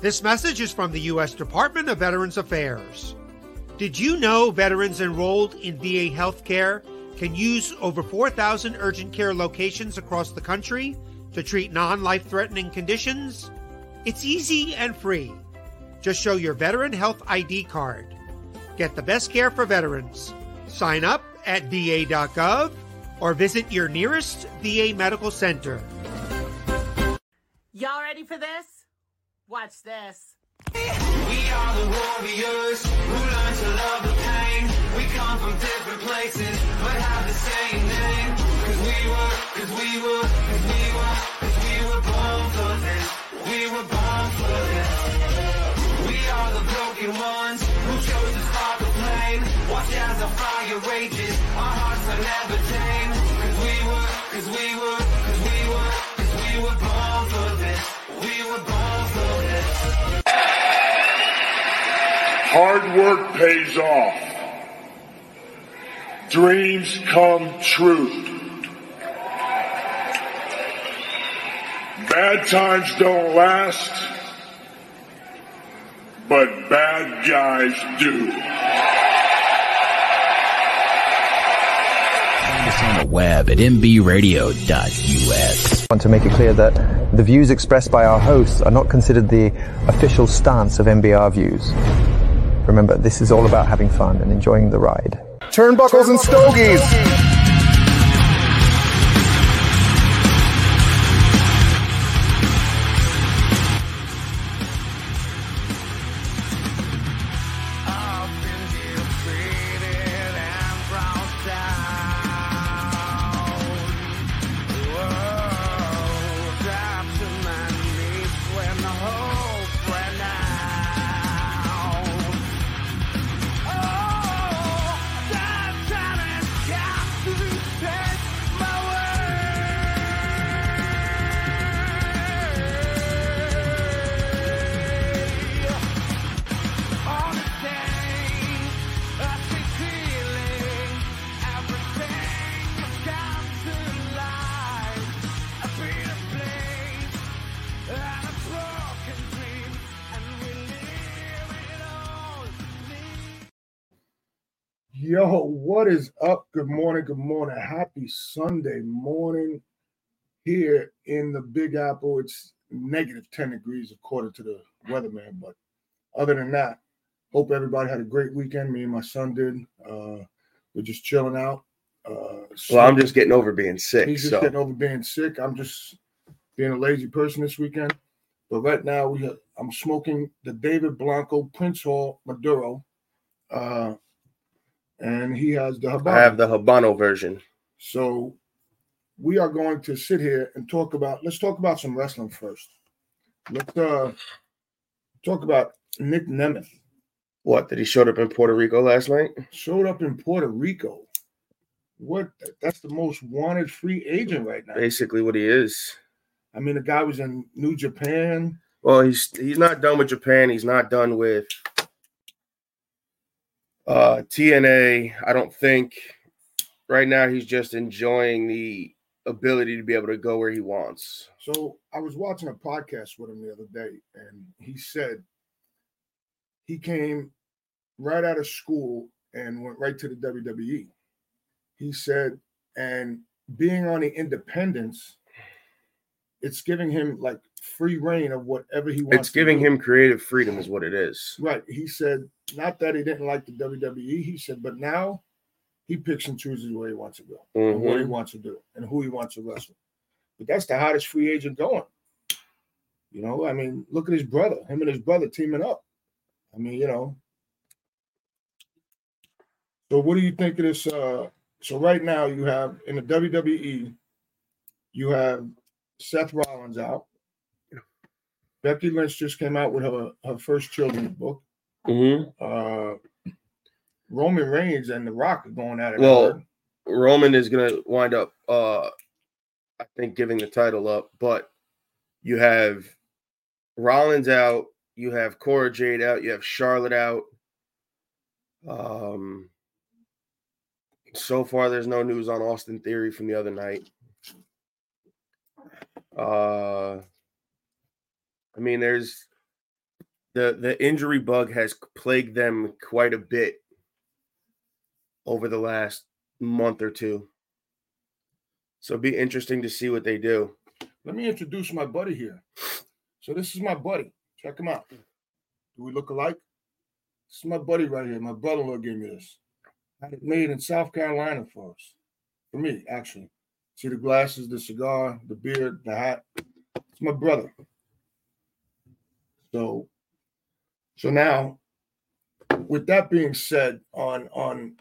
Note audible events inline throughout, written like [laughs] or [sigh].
This message is from the U.S. Department of Veterans Affairs. Did you know veterans enrolled in VA healthcare can use over 4,000 urgent care locations across the country to treat non life threatening conditions? It's easy and free. Just show your Veteran Health ID card. Get the best care for veterans. Sign up at va.gov or visit your nearest VA medical center. Y'all ready for this? Watch this. We are the warriors who learn to love the pain. We come from different places, but have the same name. Cause we were, cause we were, cause we were, cause we were born for this. We were born for this. We are the broken ones who chose to spark flame. Watch as the fire rages. Our hearts are never tame. Cause we were, cause we were, Hard work pays off. Dreams come true. Bad times don't last, but bad guys do. Find us on the web at mbradio.us. I want to make it clear that the views expressed by our hosts are not considered the official stance of MBR views. Remember, this is all about having fun and enjoying the ride. Turnbuckles and stogies. What is up? Good morning. Good morning. Happy Sunday morning here in the Big Apple. It's negative 10 degrees according to the weatherman. But other than that, hope everybody had a great weekend. Me and my son did. Uh, we're just chilling out. Uh, Well, I'm just getting over being sick. He's just so getting over being sick. I'm just being a lazy person this weekend. But right now, we have, I'm smoking the David Blanco Prince Hall Maduro. Uh, and he has the Habano. I have the Habano version. So we are going to sit here and talk about let's talk about some wrestling first. Let's uh talk about Nick Nemeth. What? That he showed up in Puerto Rico last night? Showed up in Puerto Rico. What that's the most wanted free agent right now. Basically, what he is. I mean, the guy was in New Japan. Well, he's he's not done with Japan. He's not done with uh TNA. I don't think right now he's just enjoying the ability to be able to go where he wants. So I was watching a podcast with him the other day, and he said he came right out of school and went right to the WWE. He said, and being on the independents, it's giving him like free reign of whatever he wants. It's giving him creative freedom, is what it is. right. He said, not that he didn't like the WWE. He said, but now he picks and chooses where he wants to go and what he Mhm. wants to do and who he wants to wrestle. But that's the hottest free agent going. You know, I mean, look at his brother, him and his brother teaming up. I mean, you know. So what do you think of this? Uh so right now you have in the WWE, you have Seth Rollins out. Becky Lynch just came out with her, her first children's book. Mhm. Uh Roman Reigns and The Rock are going at it. Well, hard. Roman is gonna wind up uh I think giving the title up, but you have Rollins out, you have Cora Jade out, you have Charlotte out. Um so far there's no news on Austin Theory from the other night. Uh I mean there's the the injury bug has plagued them quite a bit over the last month or two. So it'd be interesting to see what they do. Let me introduce my buddy here. So this is my buddy. Check him out. Do we look alike? This is my buddy right here. My brother-in-law gave me this. Had it made in South Carolina for us. For me, actually. See the glasses, the cigar, the beard, the hat. It's my brother. So, so now, with that being said, on on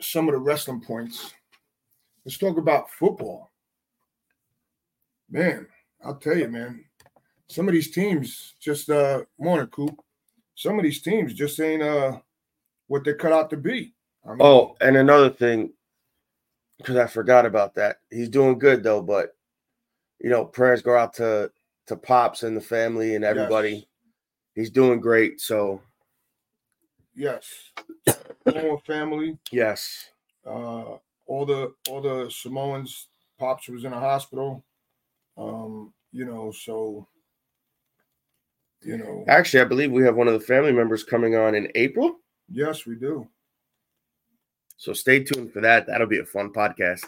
some of the wrestling points, let's talk about football. Man, I'll tell you, man, some of these teams just uh morning coop. Some of these teams just ain't uh what they cut out to be. I mean, Oh, and another thing, because I forgot about that. He's doing good though, but you know, prayers go out to to Pops and the family and everybody. Yes. He's doing great. So yes, Samoan family, yes. uh, all the all the Samoans. Pops was in a hospital. Um, you know, so you know, Actually, I believe we have one of the family members coming on in April. yes, we do. So stay tuned for that. That'll be a fun podcast.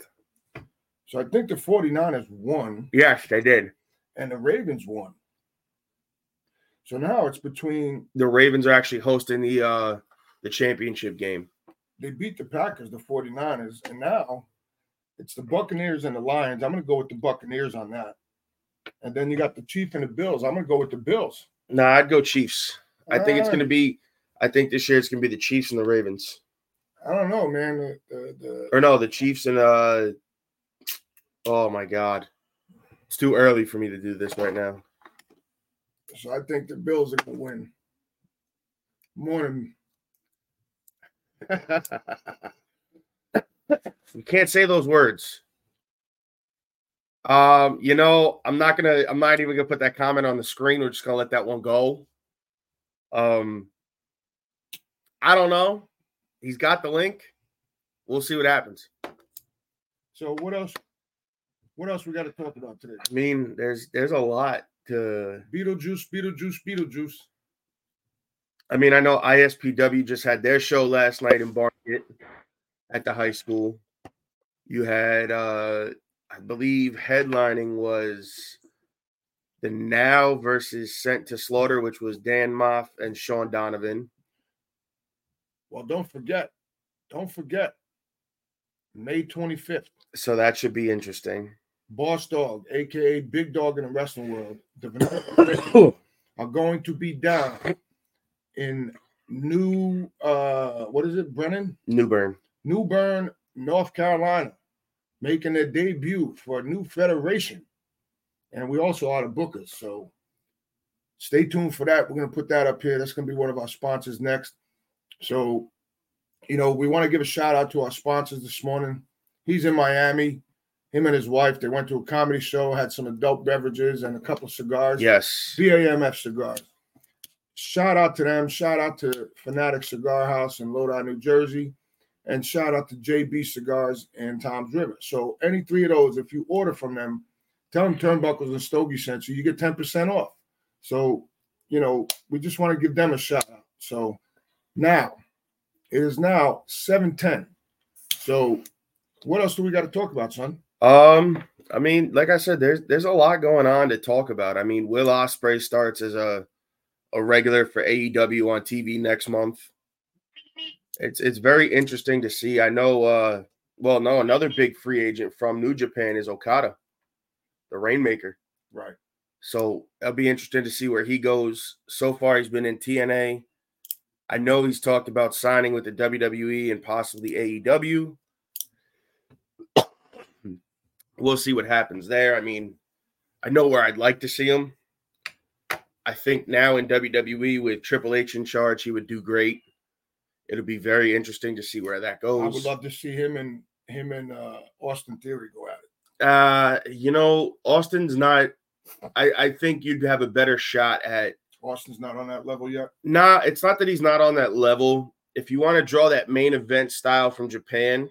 So I think the 49ers won Yes, they did. And the Ravens won. So now it's between The Ravens are actually hosting the uh the championship game. they beat the Packers, the 49ers, and now it's the Buccaneers and the Lions. I'm going to go with the Buccaneers on that. And then you got the Chiefs and the Bills. I'm going to go with the Bills. Nah, I'd go Chiefs. I think it's Ah. gonna be I think this year it's gonna be the Chiefs and the Ravens. I don't know, man. The, the, the, Or no, the Chiefs and uh oh my god. It's too early for me to do this right now. so I think the Bills are to win. Morning. [laughs] you can't say those words. Um, you know, I'm not gonna I'm not even gonna put that comment on the screen. We're just gonna let that one go. Um I don't know. He's got the link. We'll see what happens. So what else? What else we got to talk about today? I mean, there's there's a lot to Beetlejuice, Beetlejuice, Beetlejuice. I mean, I know ISPW just had their show last night in Barnegat at the high school. You had, uh, I believe, headlining was the Now versus Sent to Slaughter, which was Dan Maff and Sean Donovan. Well, don't forget, don't forget, May 25th, So that should be interesting. Boss Dog, aka Big Dog in the wrestling world, the Vanilla [coughs] are going to be down in New uh what is it, Brennan? Newburn. New Bern, North Carolina, making their debut for a new federation. And we also are the bookers. So stay tuned for that. We're going to put that up here. That's going to be one of our sponsors next. So, you know, we want to give a shout out to our sponsors this morning. He's in Miami. Him and his wife, they went to a comedy show, had some adult beverages and a couple of cigars. Yes. BAMF cigars. Shout out to them. Shout out to Fanatic Cigar House in Lodi, New Jersey. And shout out to JB Cigars in Toms River. So any three of those, if you order from them, tell them Turnbuckles and Stogie sent you, you get 10% off. So, you know, we just want to give them a shout out. So now it is now 710. So what else do we got to talk about, son? Um, I mean, like I said, there's there's a lot going on to talk about. I mean, Will Ospreay starts as a a regular for AEW on TV next month. It's it's very interesting to see. I know uh well no, another big free agent from New Japan is Okada, the Rainmaker. Right. So it'll be interesting to see where he goes. So far, he's been in TNA. I know he's talked about signing with the WWE and possibly AEW. We'll see what happens there. I mean, I know where I'd like to see him. I think now in WWE with Triple H in charge, he would do great. It'll be very interesting to see where that goes. I would love to see him and him and uh, Austin Theory go at it. Uh, you know, Austin's not. I I think you'd have a better shot at Austin's not on that level yet. Nah, it's not that he's not on that level. If you want to draw that main event style from Japan,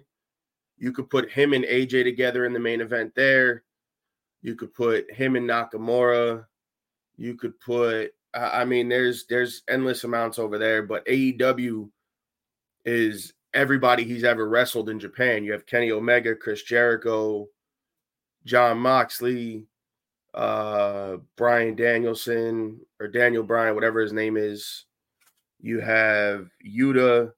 you could put him and AJ together in the main event there. You could put him and Nakamura. You could put I mean, there's there's endless amounts over there, but AEW is everybody he's ever wrestled in Japan. You have Kenny Omega, Chris Jericho, Jon Moxley, uh, Bryan Danielson or Daniel Bryan, whatever his name is. You have Yuta,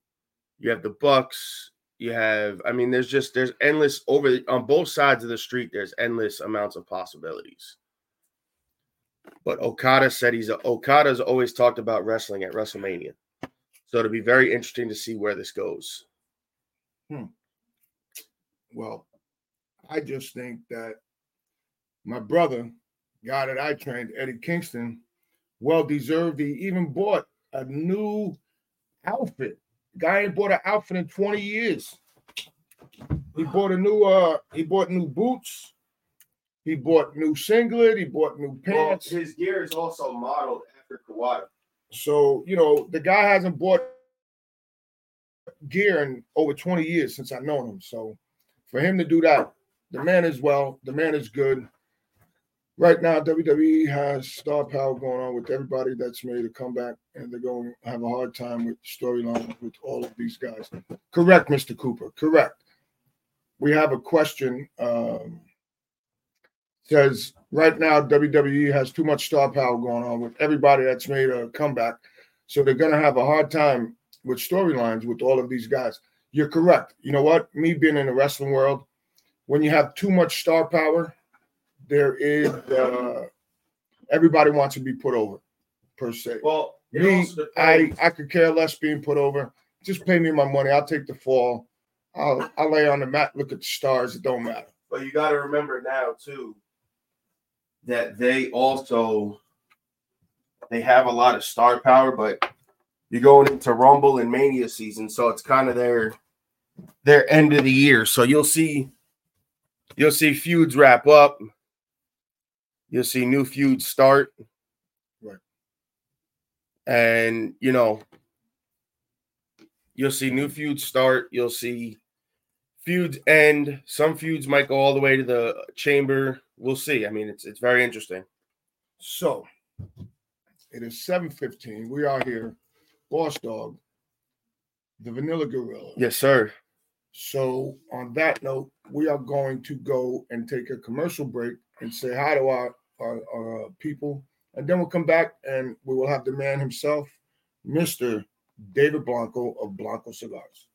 you have the Bucks, you have. I mean, there's just there's endless over on both sides of the street. There's endless amounts of possibilities. But Okada said he's a Okada's always talked about wrestling at WrestleMania. So it'll be very interesting to see where this goes. Hmm. Well, I just think that my brother, guy that I trained, Eddie Kingston, well deserved. He even bought a new outfit. Guy ain't bought an outfit in 20 years. He bought a new uh he bought new boots, he bought new singlet, he bought new pants. his gear is also modeled after Kawada. So, you know, the guy hasn't bought gear in over 20 years since I've known him. So for him to do that, the man is well, the man is good. Right now, WWE has star power going on with everybody that's made a comeback, and they're going to have a hard time with storyline with all of these guys. Correct, Mr. Cooper. Correct. We have a question. Um, says right now WWE has too much star power going on with everybody that's made a comeback, so they're going to have a hard time with storylines with all of these guys. You're correct. You know what? Me being in the wrestling world, when you have too much star power, there is uh, everybody wants to be put over, per se. Well, Me, I I could care less being put over. Just pay me my money. I'll take the fall. I'll I'll lay on the mat, look at the stars. It don't matter. But you got to remember now too that they also they have a lot of star power, but you're going into Rumble and Mania season, so it's kind of their their end of the year. So you'll see you'll see feuds wrap up. You'll see new feuds start. Right. And you know, you'll see new feuds start. You'll see feuds end. Some feuds might go all the way to the chamber. We'll see. I mean, it's it's very interesting. So it is 7:15. We are here. Boss Dog, the Vanilla Gorilla. Yes, sir. So on that note, we are going to go and take a commercial break and say hi to our, our, our uh, people. And then we'll come back and we will have the man himself, Mr. David Blanco of Blanco Cigars.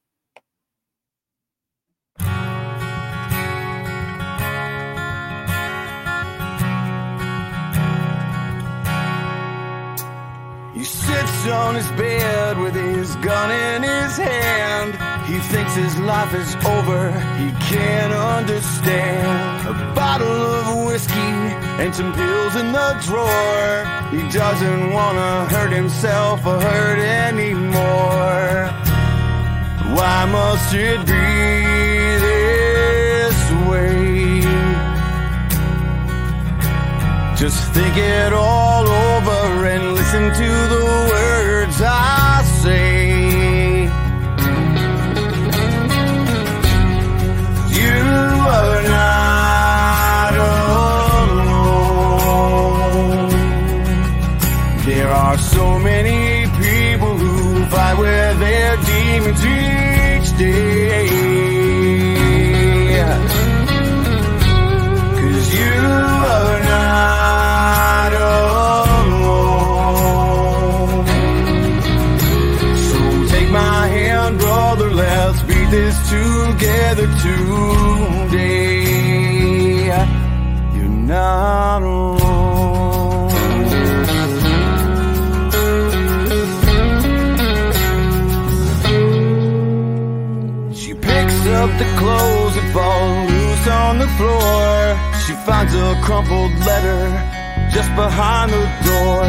He sits on his bed with his gun in his hand. Thinks his life is over. He can't understand. A bottle of whiskey and some pills in the drawer. He doesn't want to hurt himself or hurt anymore. Why must it be this way? Just think it all over and listen to the demons each day. Cause you are not alone. So take my hand, brother, let's beat this together today. On the floor. She finds a crumpled letter just behind the door.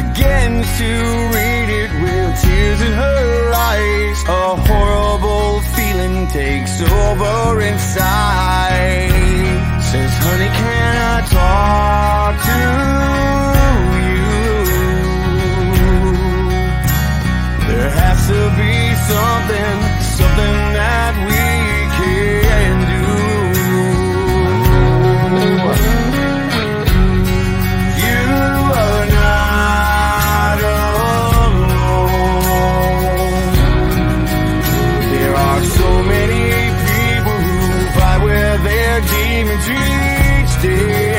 Begins to read it with tears in her eyes. A horrible feeling takes over inside. Says, honey, can I talk to you? There has to be something, something dream each day.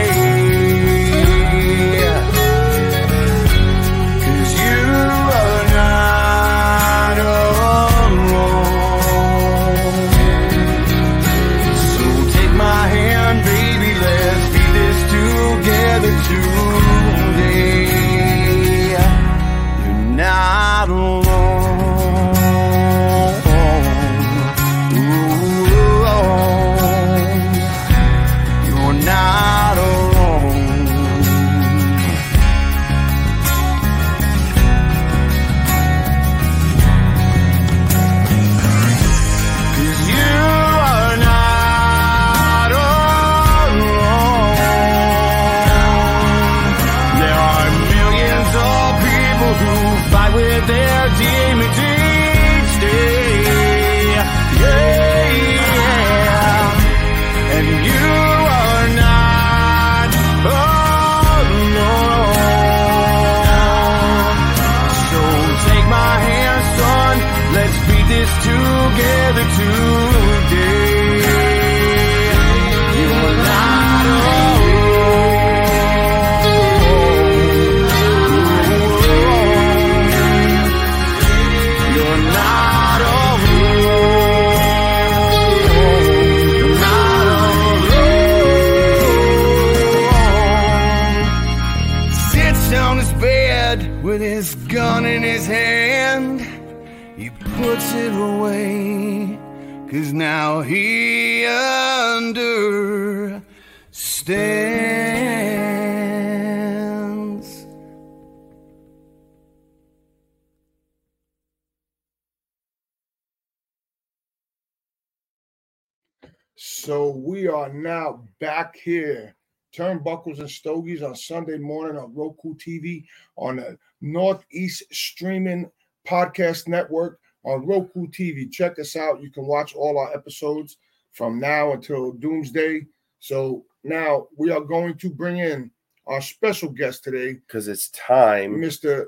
Back here, Turnbuckles and Stogies on Sunday morning on Roku TV on the Northeast Streaming Podcast Network on Roku TV. Check us out. You can watch all our episodes from now until Doomsday. So now we are going to bring in our special guest today, Because it's time. Mr.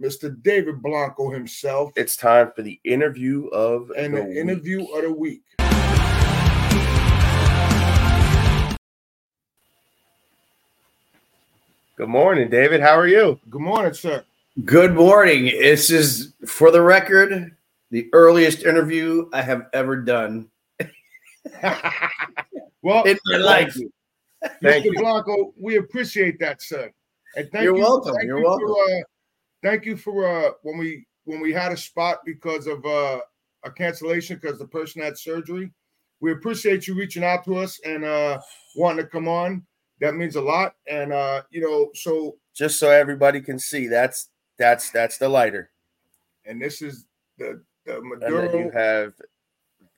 Mr. David Blanco himself, It's time for the interview of and the week. interview of the week. Good morning, David. How are you? Good morning, sir. Good morning. This is, for the record, the earliest interview I have ever done [laughs] well, in my life. Thank [laughs] Mr. you. Blanco, we appreciate that, sir. And thank You're you, welcome. thank You're you welcome. For, uh, thank you for uh, when we when we had a spot because of uh, a cancellation because the person had surgery. We appreciate you reaching out to us and uh, wanting to come on. That means a lot. And uh, you know, so Just so everybody can see, that's that's that's the lighter. and this is the the And then you have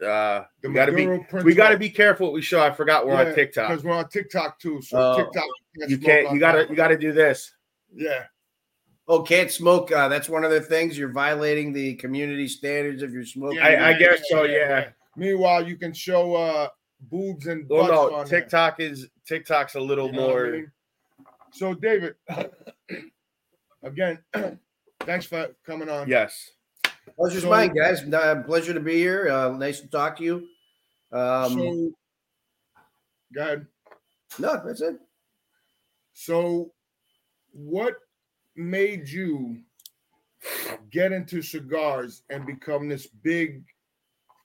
uh The we gotta be Maduro Prince we gotta be careful what we show. I forgot we're on TikTok. because we're on TikTok too. So Oh. TikTok, You can't you gotta that you gotta do this. yeah. Oh, can't smoke. Uh, that's one of the things. You're violating the community standards if you're smoking. I- I guess so, yeah. Meanwhile, you can show uh boobs and Well butts no, on. TikTok is TikTok's a little You know what I more mean? So, David, [clears throat] again, [clears throat] thanks for coming on. yes. Pleasure's So- mine, guys. Uh, pleasure to be here. Uh, nice to talk to you. Um, so, go ahead. no, that's it. So, what made you get into cigars and become this big,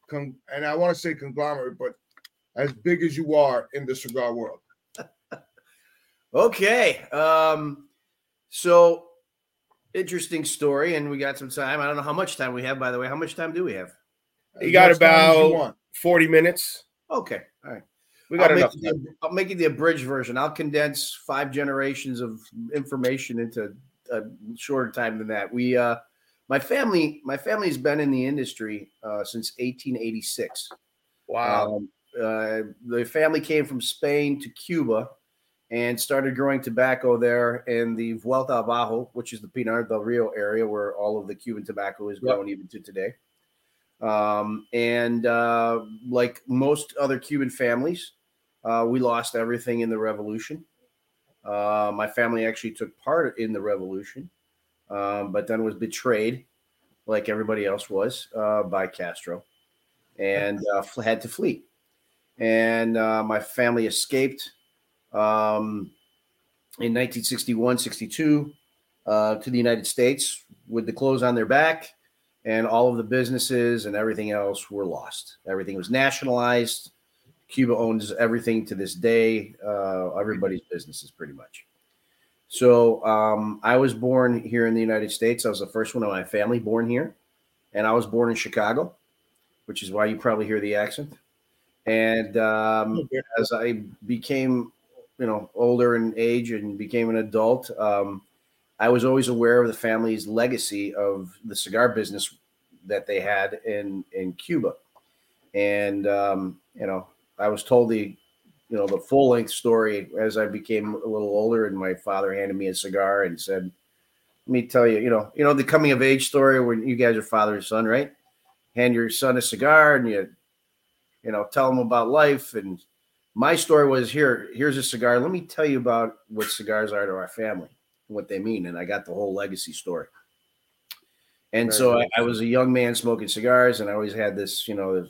con- and I want to say conglomerate, but as big as you are in the cigar world? Okay. Um, so interesting story, and we got some time. I don't know how much time we have, by the way. How much time do we have? You got much time as you about 40 minutes. Okay. All right. We got I'll enough. Make it the, I'll make it the abridged version. I'll condense five generations of information into a shorter time than that. We, uh, my family, my family's been in the industry uh, since 1886. Wow. Um, uh, the family came from Spain to Cuba and started growing tobacco there in the Vuelta Abajo, which is the Pinar del Rio area where all of the Cuban tobacco is Yep. grown even to today. Um, and uh, like most other Cuban families, uh, we lost everything in the revolution. Uh, my family actually took part in the revolution, um, but then was betrayed, like everybody else was, uh, by Castro, and uh, f- had to flee. And uh, my family escaped um, in 1961, 62 uh, to the United States with the clothes on their back, and all of the businesses and everything else were lost. Everything was nationalized. Cuba owns everything to this day. Uh, everybody's businesses, pretty much. So um, I was born here in the United States. I was the first one of my family born here, and I was born in Chicago, which is why you probably hear the accent. And um, as I became, you know, older in age and became an adult, um, I was always aware of the family's legacy of the cigar business that they had in in Cuba, and um, you know, I was told the, you know, the full length story as I became a little older, and my father handed me a cigar and said, "Let me tell you, you know, you know, the coming of age story when you guys are father and son, right? Hand your son a cigar and you, you know, tell him about life and." My story was here. Here's a cigar. Let me tell you about what cigars are to our family what they mean. And I got the whole legacy story. And Very so I. I was a young man smoking cigars, and I always had this, you know, this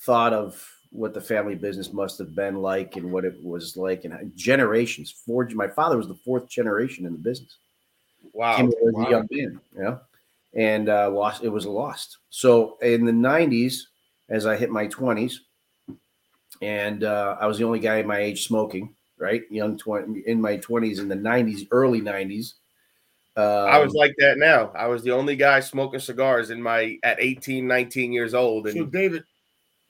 thought of what the family business must have been like and what it was like, and generations. Four. My father was the fourth generation in the business. Wow. Came wow. a young man, you know, and uh, lost. It was lost. So in the '90s, as I hit my 20s, and uh, I was the only guy my age smoking. Right, young twenty in my 20s in the '90s, early '90s. Uh, I was like that now. I was the only guy smoking cigars in my at 18, 19 years old. And So David,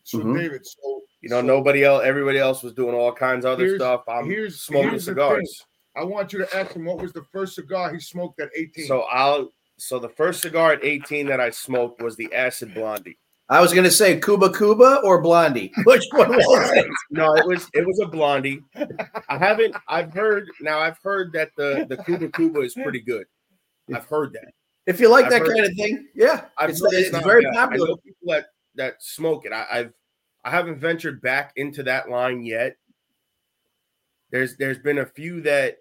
so Mhm. David, so you know, so nobody else, everybody else was doing all kinds of other Here's- stuff. I'm here's- smoking here's cigars. I want you to ask him what was the first cigar he smoked at 18. So I'll so the first cigar at 18 that I smoked was the acid blondie. I was going to say Kuba Kuba or Blondie. [laughs] Which one was it? No, it was it was a blondie. I haven't I've heard now I've heard that the the Kuba Kuba is pretty good. I've heard that. If you like I've that kind of thing, yeah, I've it's, heard it's not very bad. I popular. know people that that smoke it. I, I've I haven't ventured back into that line yet. There's there's been a few that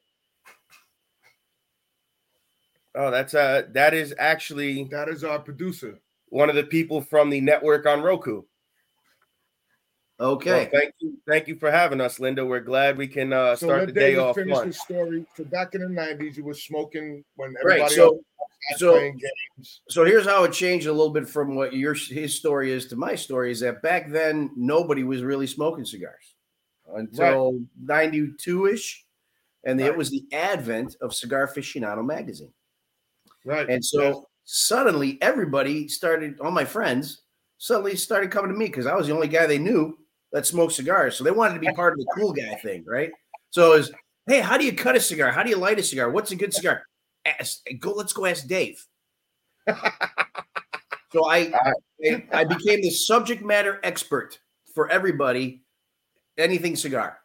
Oh, that's uh that is actually that is our producer. One of the people from the network on Roku. Okay. Well, thank you, thank you for having us, Linda. We're glad we can uh, So start the day David off finish fun. the story. So back in the 90s, you were smoking when Right. everybody So, else was so, playing games. so here's how it changed a little bit from what your his story is to my story. Is that back then nobody was really smoking cigars until '92 ish, and the, it was the advent of Cigar Aficionado magazine. Right. And so suddenly everybody started, all my friends suddenly started coming to me because I was the only guy they knew that smoked cigars. So they wanted to be part of the cool guy thing, right? So it was, hey, how do you cut a cigar? How do you light a cigar? What's a good cigar? Ask, go, let's go ask Dave. so I, [laughs] I I became the subject matter expert for everybody, anything cigar.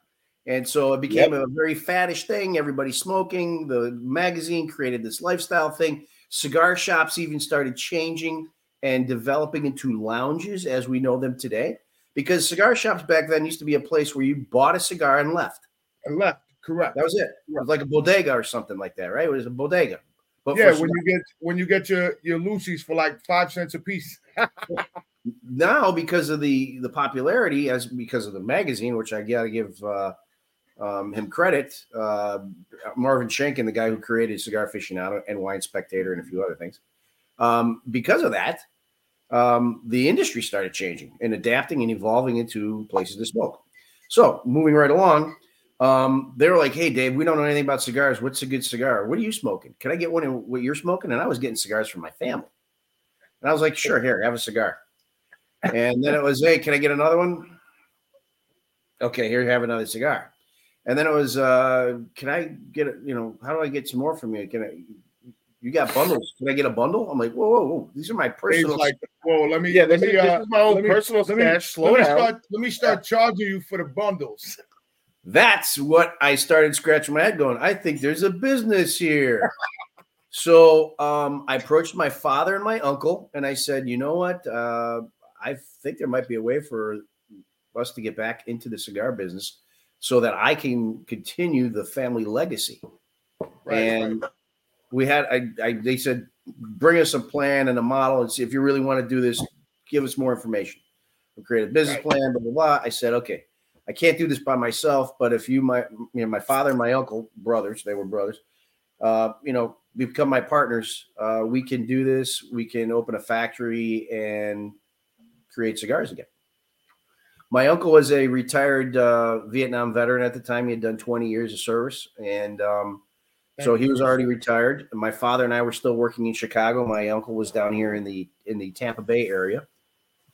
And so it became a very faddish thing. Everybody smoking. The magazine created this lifestyle thing. Cigar shops even started changing and developing into lounges as we know them today. Because cigar shops back then used to be a place where you bought a cigar and left. And left. Correct. That was it. It was like a bodega or something like that, right? It was a bodega. But yeah, when you get when you get your your Lucy's for like five cents a piece. [laughs] now because of the the popularity as because of the magazine which i gotta give uh um, him credit uh marvin shanken the guy who created cigar aficionado and wine spectator and a few other things. Um because of that um the industry started changing and adapting and evolving into places to smoke. So moving right along um they were like hey dave we don't know anything about cigars. What's a good cigar? What are you smoking? Can i get one of what you're smoking? And i was getting cigars from my family. And i was like sure here have a cigar. And then it was, hey, can I get another one? Okay, here have another cigar. And then it was, uh, can I get it? You know, how do I get some more from you? Can I? You got bundles? Can I get a bundle? I'm like, whoa, whoa, whoa! These are my Dave's personal. like, whoa, let me Yeah, let this, me is, this uh, is my own let me- personal let me, stash. Slow let me down. start let me start charging you for the bundles. That's what I started scratching my head, going, I think there's a business here. [laughs] so um, I approached my father and my uncle, and I said, you know what? Uh, I think there might be a way for us to get back into the cigar business so that I can continue the family legacy. Right, and we had, I, I, they said, bring us a plan and a model and see if you really want to do this, give us more information. We create a business Right. plan, blah, blah, blah. I said, okay, I can't do this by myself, but if you, my, you know, my father and my uncle, brothers, they were brothers, uh, you know, become my partners. Uh, we can do this. We can open a factory and create cigars again. My uncle was a retired uh, Vietnam veteran at the time. He had done 20 years of service, and um, so he was already retired. My father and I were still working in Chicago. My uncle was down here in the in the Tampa Bay area.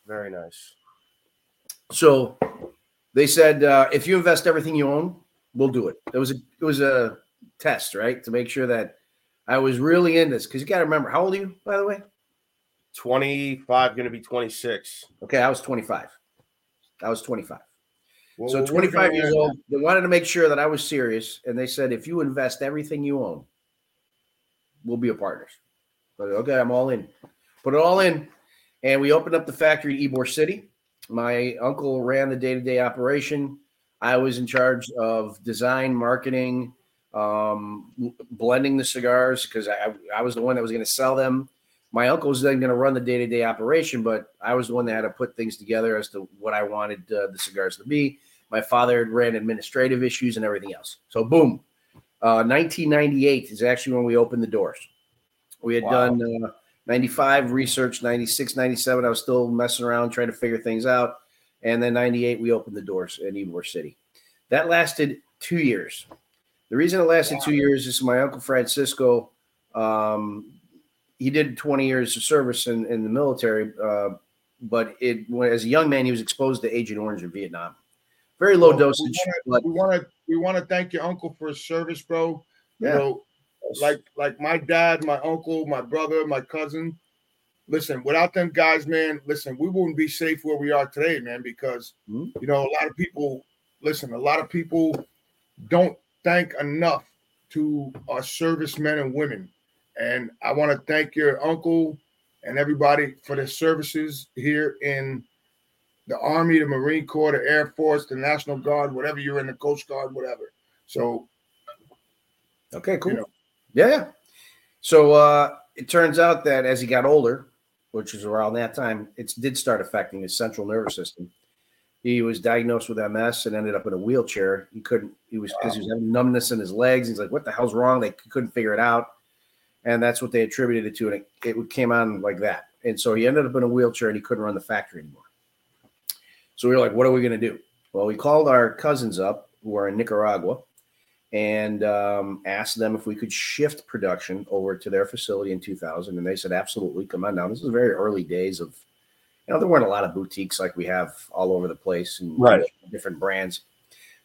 Very nice. So they said, uh, if you invest everything you own, we'll do it. It was a it was a test, right, to make sure that I was really in this. Because you got to remember, how old are you, by the way? 25, going to be 26. Okay, I was 25. I was 25. Well, so 25 years old. They wanted to make sure that I was serious, and they said, if you invest everything you own, we'll be a partners. But okay, I'm all in. Put it all in, and we opened up the factory in Ybor City. My uncle ran the day-to-day operation. I was in charge of design, marketing, um, blending the cigars because I, I was the one that was going to sell them. My uncle was then going to run the day to day operation, but I was the one that had to put things together as to what I wanted uh, the cigars to be. My father had ran administrative issues and everything else. So, boom. Uh, 1998 is actually when we opened the doors. We had Wow. done uh, 95 research, 96, 97. I was still messing around trying to figure things out. And then 98, we opened the doors in Ybor City. That lasted two years. The reason it lasted two years is my uncle Francisco. Um, he did 20 years of service in, in the military, uh, but it when, as a young man, he was exposed to Agent Orange in Vietnam. Very low Well, dosage. We want to we want to thank your uncle for his service, bro. Yeah. You know, like like my dad, my uncle, my brother, my cousin. Listen, without them guys, man, listen, we wouldn't be safe where we are today, man, because Mhm. you know a lot of people. Listen, a lot of people don't thank enough to our servicemen and women, and I want to thank your uncle and everybody for their services here in the Army, the Marine Corps, the Air Force, the National Guard, whatever you're in, the Coast Guard, whatever. So, Okay, cool. you know, Yeah, yeah. So uh, it turns out that as he got older, which was around that time, it did start affecting his central nervous system. He was diagnosed with MS and ended up in a wheelchair. He couldn't. He was because he was having numbness in his legs. He's like, "What the hell's wrong?" They couldn't figure it out, and that's what they attributed it to. And it, it came on like that. And so he ended up in a wheelchair and he couldn't run the factory anymore. So we were like, "What are we going to do?" Well, we called our cousins up who are in Nicaragua and um, asked them if we could shift production over to their facility in 2000. And they said, absolutely, come on down. This is very early days of, you know, there weren't a lot of boutiques like we have all over the place and Right. different brands.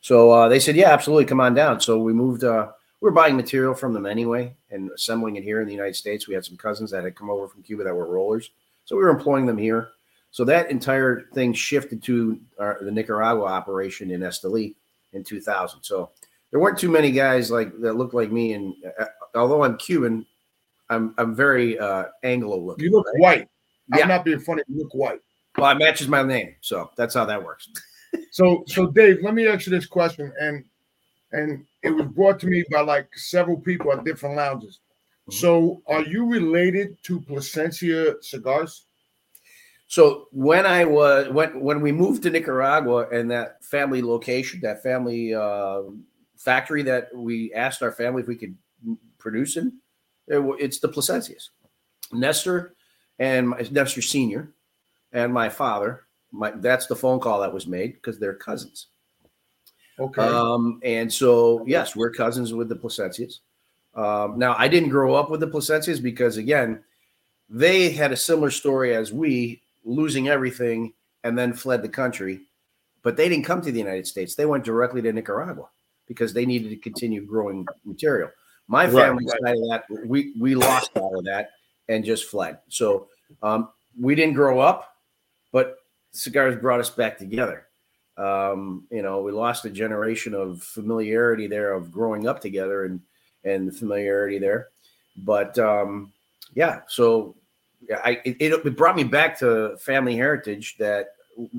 So uh, they said, yeah, absolutely, come on down. So we moved, uh, we were buying material from them anyway and assembling it here in the United States. We had some cousins that had come over from Cuba that were rollers. So we were employing them here. So that entire thing shifted to our, the Nicaragua operation in Esteli in 2000. So there weren't too many guys like that looked like me. And uh, although I'm Cuban, I'm I'm very uh, Anglo looking. you look right? white. Yeah. I'm not being funny. You look white. Well, it matches my name, so that's how that works. So, so Dave, let me ask you this question, and and it was brought to me by like several people at different lounges. Mm-hmm. So, are you related to Plasencia Cigars? So when I was when when we moved to Nicaragua and that family location, that family uh, factory that we asked our family if we could produce in, it, it's the Plasencias. Nestor and my, Nestor Senior and my father. My that's the phone call that was made because they're cousins. Okay. Um, and so, yes, we're cousins with the Plasencias. Um, now, I didn't grow up with the Plasencias because, again, they had a similar story as we, losing everything and then fled the country. But they didn't come to the United States. They went directly to Nicaragua because they needed to continue growing material. My Right, family right. side of that, we we lost all of that and just fled. So um, we didn't grow up, but cigars brought us back together. Um, you know, we lost a generation of familiarity there of growing up together and and the familiarity there. But um, yeah, so yeah, I it, it brought me back to family heritage that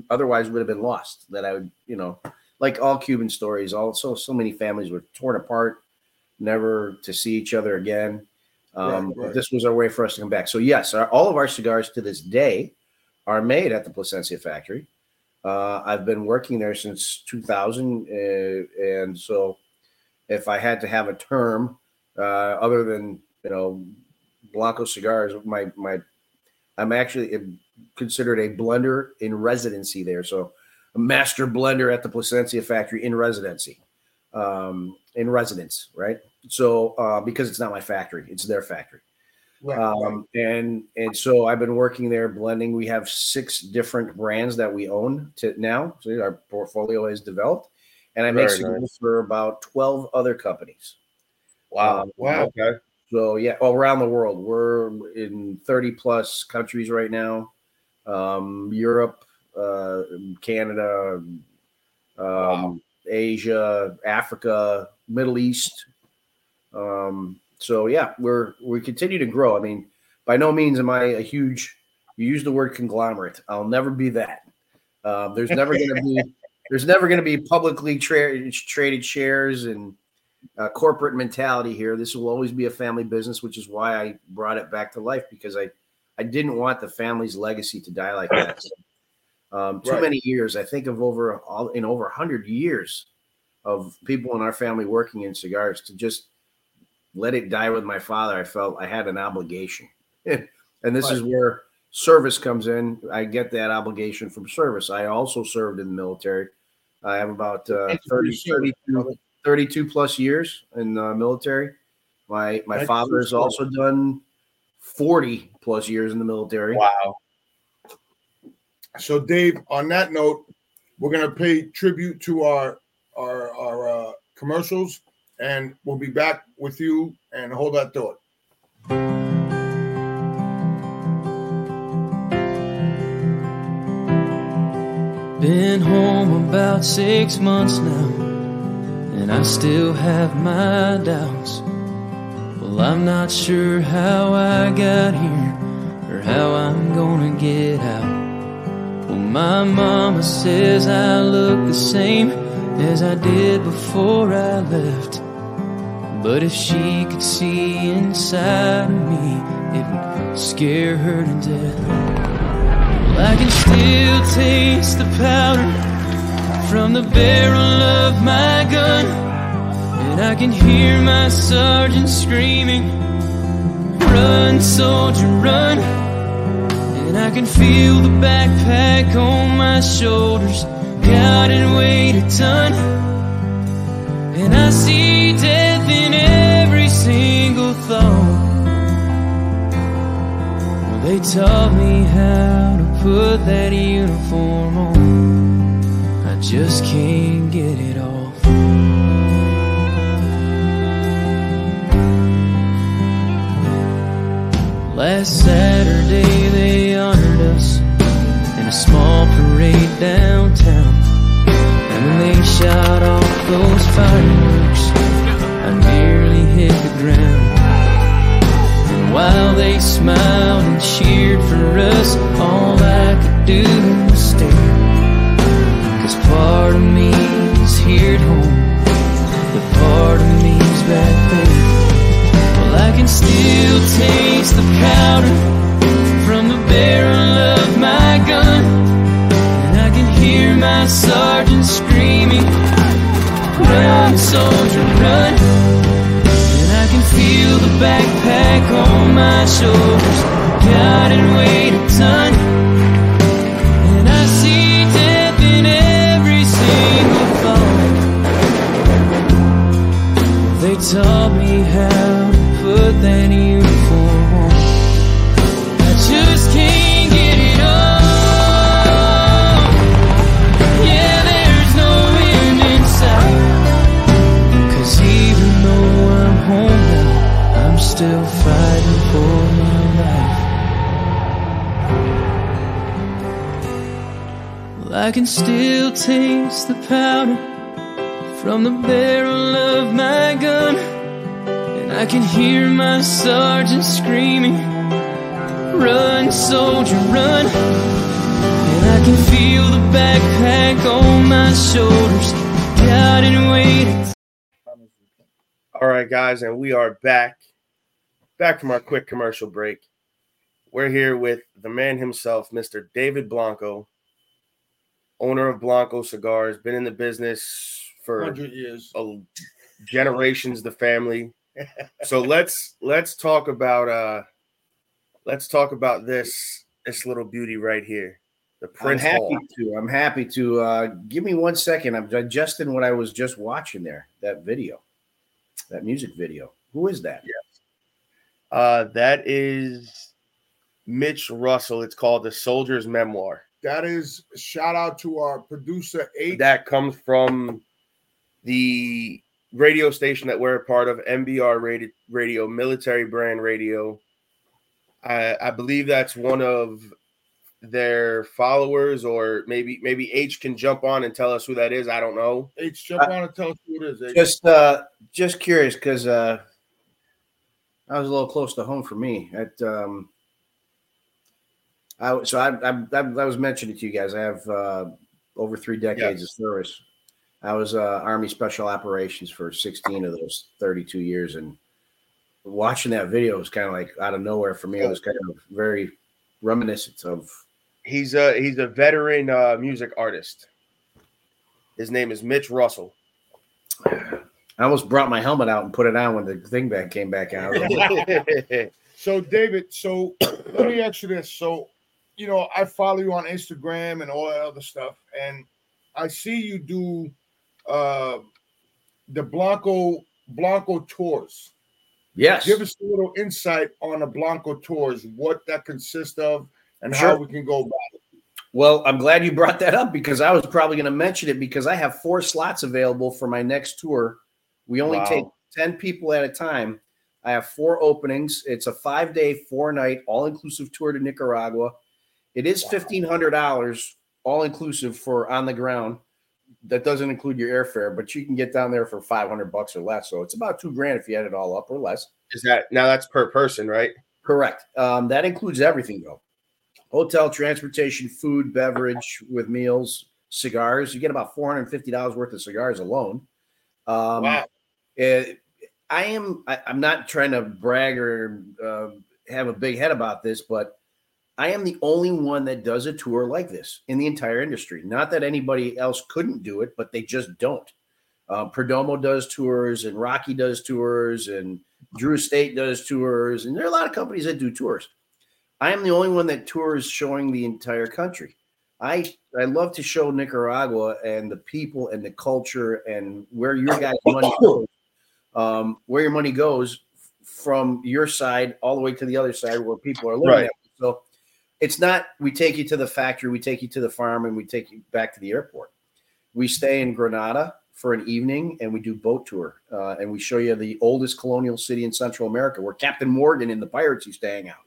otherwise would have been lost. That I would, you know, like all Cuban stories, also so many families were torn apart, never to see each other again. Um, Right, right. This was our way for us to come back. So yes, our, all of our cigars to this day are made at the Plasencia factory. Uh, I've been working there since 2000, uh, and so if I had to have a term uh, other than you know Blanco cigars, my my I'm actually considered a blender in residency there. So a master blender at the Plasencia factory in residency, um, in residence, right? So uh, because it's not my factory, it's their factory. Right, right. Um, and and so I've been working there blending. We have six different brands that we own to now. So our portfolio has developed, and I make nice. for about twelve other companies. Wow. Um, Wow. Okay. So yeah, all around the world, we're in thirty plus countries right now. Um, Europe, uh, Canada, um, Asia, Africa, Middle East. Um, so yeah, we're we continue to grow. I mean, by no means am I a huge. You use the word conglomerate. I'll never be that. Um, there's never going to be. [laughs] There's never going to be publicly tra- traded shares and uh, corporate mentality here. This will always be a family business, which is why I brought it back to life because I I didn't want the family's legacy to die like that. Um, too Right. many years. I think of over all in over hundred years of people in our family working in cigars to just let it die with my father. I felt I had an obligation, [laughs] and this is where service comes in. I get that obligation from service. I also served in the military. I have about uh, Thank you for 30, 32, 32 plus years in the military. My my Thank father has your also done 40 plus years in the military. Wow. So, Dave, on that note, we're gonna pay tribute to our our our uh, commercials, and we'll be back with you. And hold that thought. Been home about six months now, and I still have my doubts. Well, I'm not sure how I got here or how I'm gonna get out. Well, my mama says I look the same as I did before I left. But if she could see inside of me, it would scare her to death. Well, I can still taste the powder from the barrel of my gun. And I can hear my sergeant screaming, Run, soldier, run. And I can feel the backpack on my shoulders, God, and weighed a ton. And I see death Well, they taught me how to put that uniform on. I just can't get it off. Last Saturday shoulders, God, and I can still taste the powder from the barrel of my gun. And I can hear my sergeant screaming, Run, soldier, run. And I can feel the backpack on my shoulders, and wait. All right, guys, and we are back. Back from our quick commercial break. We're here with the man himself, Mr. David Blanco, owner of Blanco Cigars, been in the business for Hundred years. a, generations, the family. So let's let's talk about uh let's talk about this this little beauty right here. The I'm Prince happy Hall. to. I'm happy to. Uh, give me one second. I'm digesting what I was just watching there. That video, that music video. Who is that? Uh that is Mitch Russell. It's called The Soldier's Memoir. That is shout out to our producer H. that comes from the radio station that we're a part of, MBR radio, radio military brand radio. I, I believe that's one of their followers, or maybe maybe H can jump on and tell us who that is. I don't know. H, jump on and tell us who it is. H. Just, uh, just curious because uh, I was a little close to home for me. At um, I so I I, I, I was mentioning to you guys. I have uh, over three decades Yes. of service. I was uh, Army Special Operations for 16 of those 32 years, and watching that video was kind of like out of nowhere for me. It was kind of very reminiscent of. He's a he's a veteran uh, music artist. His name is Mitch Russell. I almost brought my helmet out and put it on when the thing back came back out. [laughs] So, David, so [coughs] let me ask you this. So, you know, I follow you on Instagram and all that other stuff, and I see you do uh the Blanco Blanco tours. yes. Give us a little insight on the Blanco tours, what that consists of, and Sure. how we can go about it. Well, I'm glad you brought that up because I was probably going to mention it because I have four slots available for my next tour. We only Wow. take 10 people at a time. I have four openings. It's a five day, four night, all inclusive tour to Nicaragua. It is $1,500 all inclusive for on the ground. That doesn't include your airfare, but you can get down there for 500 bucks or less. So it's about two grand if you add it all up or less. Is that now that's per person, right? Correct. Um, that includes everything, though hotel, transportation, food, beverage with meals, cigars. You get about $450 worth of cigars alone. Um, Wow. eh, I am, I, I'm not trying to brag or uh, have a big head about this, but I am the only one that does a tour like this in the entire industry. Not that anybody else couldn't do it, but they just don't. Uh, Perdomo does tours, and Rocky does tours, and Drew Estate does tours, and there are a lot of companies that do tours. I am the only one that tours showing the entire country. I I love to show Nicaragua and the people and the culture and where your guys' [coughs] money goes, um, where your money goes from your side all the way to the other side where people are living. Right. at. So it's not we take you to the factory, we take you to the farm, and we take you back to the airport. We stay in Granada for an evening and we do boat tour uh, and we show you the oldest colonial city in Central America where Captain Morgan and the pirates used to hang out.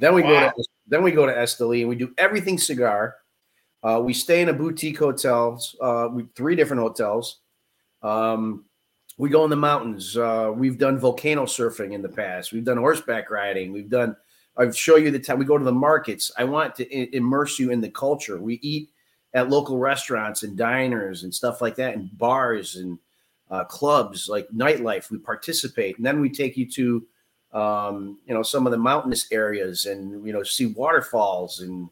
Then we go to then we go to Esteli and we do everything cigar. Uh, we stay in a boutique hotels, uh, we, three different hotels. Um, we go in the mountains. Uh, we've done volcano surfing in the past. We've done horseback riding. We've done. I show you the time we go to the markets. I want to immerse you in the culture. We eat at local restaurants and diners and stuff like that, and bars and uh, clubs like nightlife. We participate, and then we take you to um, you know some of the mountainous areas and you know see waterfalls and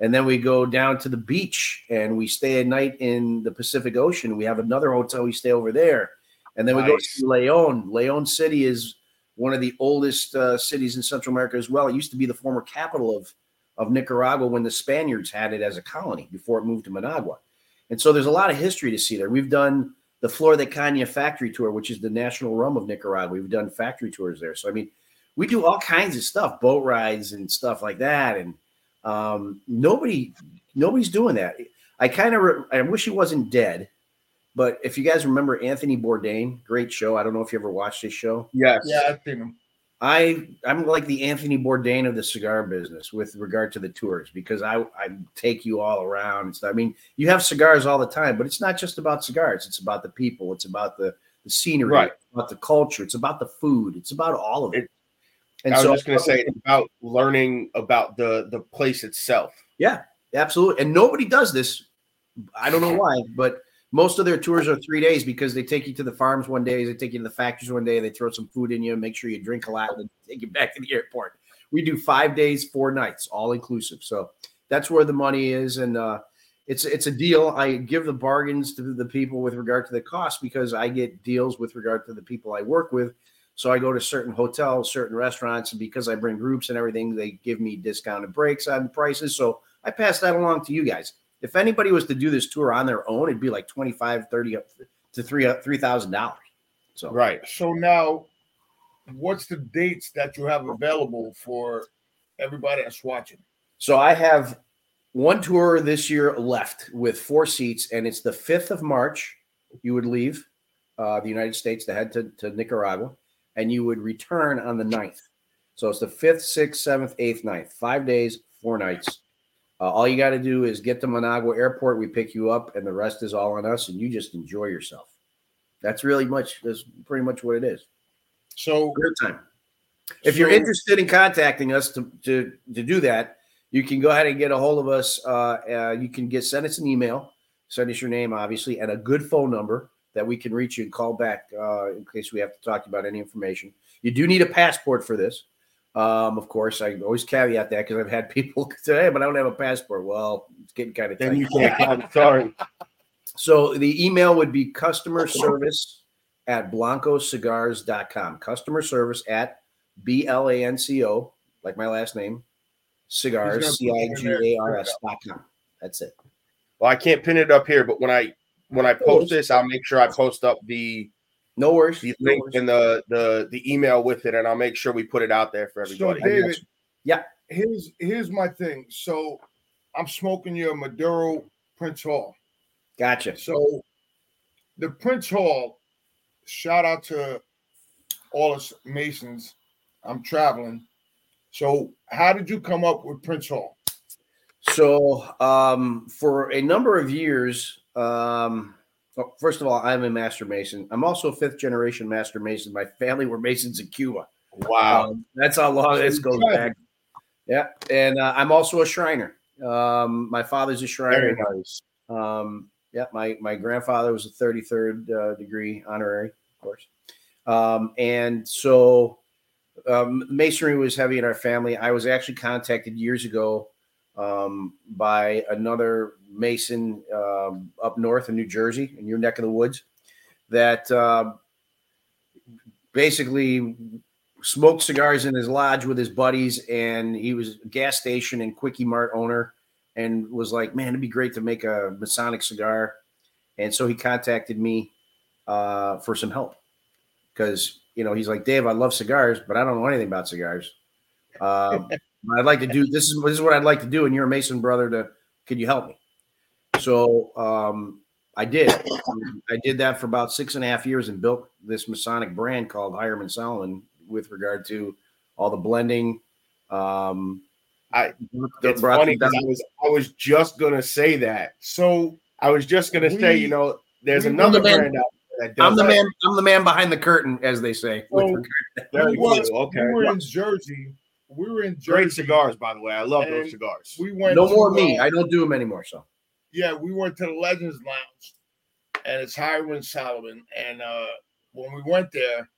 and then we go down to the beach and we stay a night in the Pacific Ocean. We have another hotel. We stay over there, and then we go to Leon. Leon City is one of the oldest uh, cities in Central America as well. It used to be the former capital of of Nicaragua when the Spaniards had it as a colony before it moved to Managua. And so there's a lot of history to see there. We've done the Flor de Caña factory tour, which is the national rum of Nicaragua. We've done factory tours there. So I mean, we do all kinds of stuff, boat rides and stuff like that. And um, nobody, nobody's doing that. I kind of, re- I wish he wasn't dead, but if you guys remember Anthony Bourdain, great show. I don't know if you ever watched his show. Yes. Yeah, I've seen him. I I'm like the Anthony Bourdain of the cigar business with regard to the tours because I I take you all around. and. I mean, you have cigars all the time, but it's not just about cigars. It's about the people. It's about the the scenery. Right. It's about the culture. It's about the food. It's about all of it. It- and I was so just gonna say it's about learning about the the place itself. Yeah, absolutely. And nobody does this. I don't know [laughs] why, but most of their tours are three days because they take you to the farms one day, they take you to the factories one day, they throw some food in you, make sure you drink a lot, and then take you back to the airport. We do five days, four nights, all inclusive. So that's where the money is, and uh, it's it's a deal. I give the bargains to the people with regard to the cost because I get deals with regard to the people I work with. So I go to certain hotels, certain restaurants, and because I bring groups and everything, they give me discounted breaks on prices. So I pass that along to you guys. If anybody was to do this tour on their own, it'd be like 25, 30 up to three three thousand dollars. So Right. So now, what's the dates that you have available for everybody that's watching? So I have one tour this year left with four seats, and it's the 5th of March. You would leave uh, the United States to head to, to Nicaragua, and you would return on the 9th. So it's the 5th, 6th, 7th, 8th, 9th. Five days, four nights. Uh, all you got to do is get to Managua Airport. We pick you up, and the rest is all on us, and you just enjoy yourself. That's really much, that's pretty much what it is. So Great time. If you're interested in contacting us to, to, to do that, you can go ahead and get a hold of us. Uh, uh, you can get send us an email, send us your name, obviously, and a good phone number that we can reach you and call back uh, in case we have to talk about any information. You do need a passport for this. Um, of course, I always caveat that because I've had [laughs] people [laughs] say, "Hey, but I don't have a passport." Well, it's getting kind of Then you can't come. Sorry. [laughs] So the email would be customer service at blancocigars.com. Customer service at B L A N C O, like my last name, cigars, C I G A R S dot com. That's it. Well, I can't pin it up here, but when I when I post this, I'll make sure I post up the No worries. the No link worries. and the the the email with it, and I'll make sure we put it out there for everybody. So everybody. David, Yeah. here's here's my thing. So I'm smoking your Maduro Prince Hall. Gotcha. So the Prince Hall, shout out to all us Masons. I'm traveling. So how did you come up with Prince Hall? So, um, for a number of years, um, well, first of all, I'm a master mason. I'm also a fifth generation master mason. My family were masons in Cuba. Wow. Um, that's how long this goes back. Yeah, and uh, I'm also a Shriner. Um, my father's a Shriner. Very nice. Um, yeah, my my grandfather was a 33rd uh, degree honorary, of course. Um, and so um, masonry was heavy in our family. I was actually contacted years ago um, by another mason um, up north in New Jersey, in your neck of the woods, that uh, basically smoked cigars in his lodge with his buddies, and he was a gas station and quickie mart owner, and was like, "Man, it'd be great to make a Masonic cigar." And so he contacted me uh, for some help because you know he's like, "Dave, I love cigars, but I don't know anything about cigars. Um, [laughs] I'd like to do this is this is what I'd like to do, and you're a Mason brother. To could you help me?" So um, I did. I did that for about six and a half years and built this Masonic brand called Hiram Solomon with regard to all the blending. Um, I the- it's funny them 'cause I was I was just gonna say that. So I was just gonna say, you know, there's another I'm the man- brand out that does I'm the that. man. I'm the man behind the curtain, as they say. with So- regard- we. Okay. we were in Jersey. We were in Jersey. Great cigars, by the way. I love those cigars. We went no to, more me. uh, I don't do them anymore. So yeah, we went to the Legends Lounge, and it's Hiram Solomon. And uh when we went there,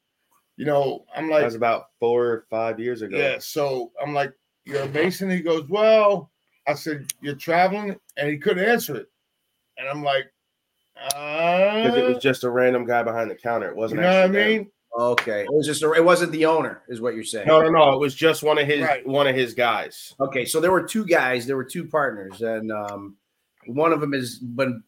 you know, I'm like That like, was about four or five years ago. yeah. So I'm like, you're a Mason. He goes, well, I said, you're traveling, and he couldn't answer it. And I'm like, Because it uh, was just a random guy behind the counter. It wasn't You know what I mean? them. Mean? okay, it was just a, it wasn't the owner, is what you're saying. No, no, no. It was just one of his Right. one of his guys. Okay, so there were two guys, there were two partners, and um, one of them has been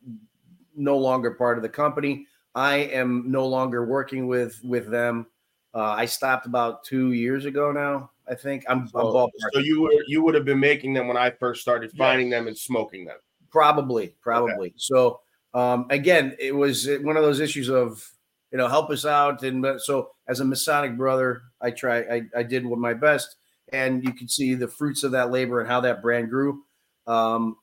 no longer part of the company. I am no longer working with with them. Uh, I stopped about two years ago now. I think I'm, I'm So, so you were you would have been making them when I first started finding them and smoking them. Probably, probably. So um, again, it was one of those issues of you know help us out, and so as a Masonic brother, I try, I, I did what my best, and you can see the fruits of that labor and how that brand grew. Um,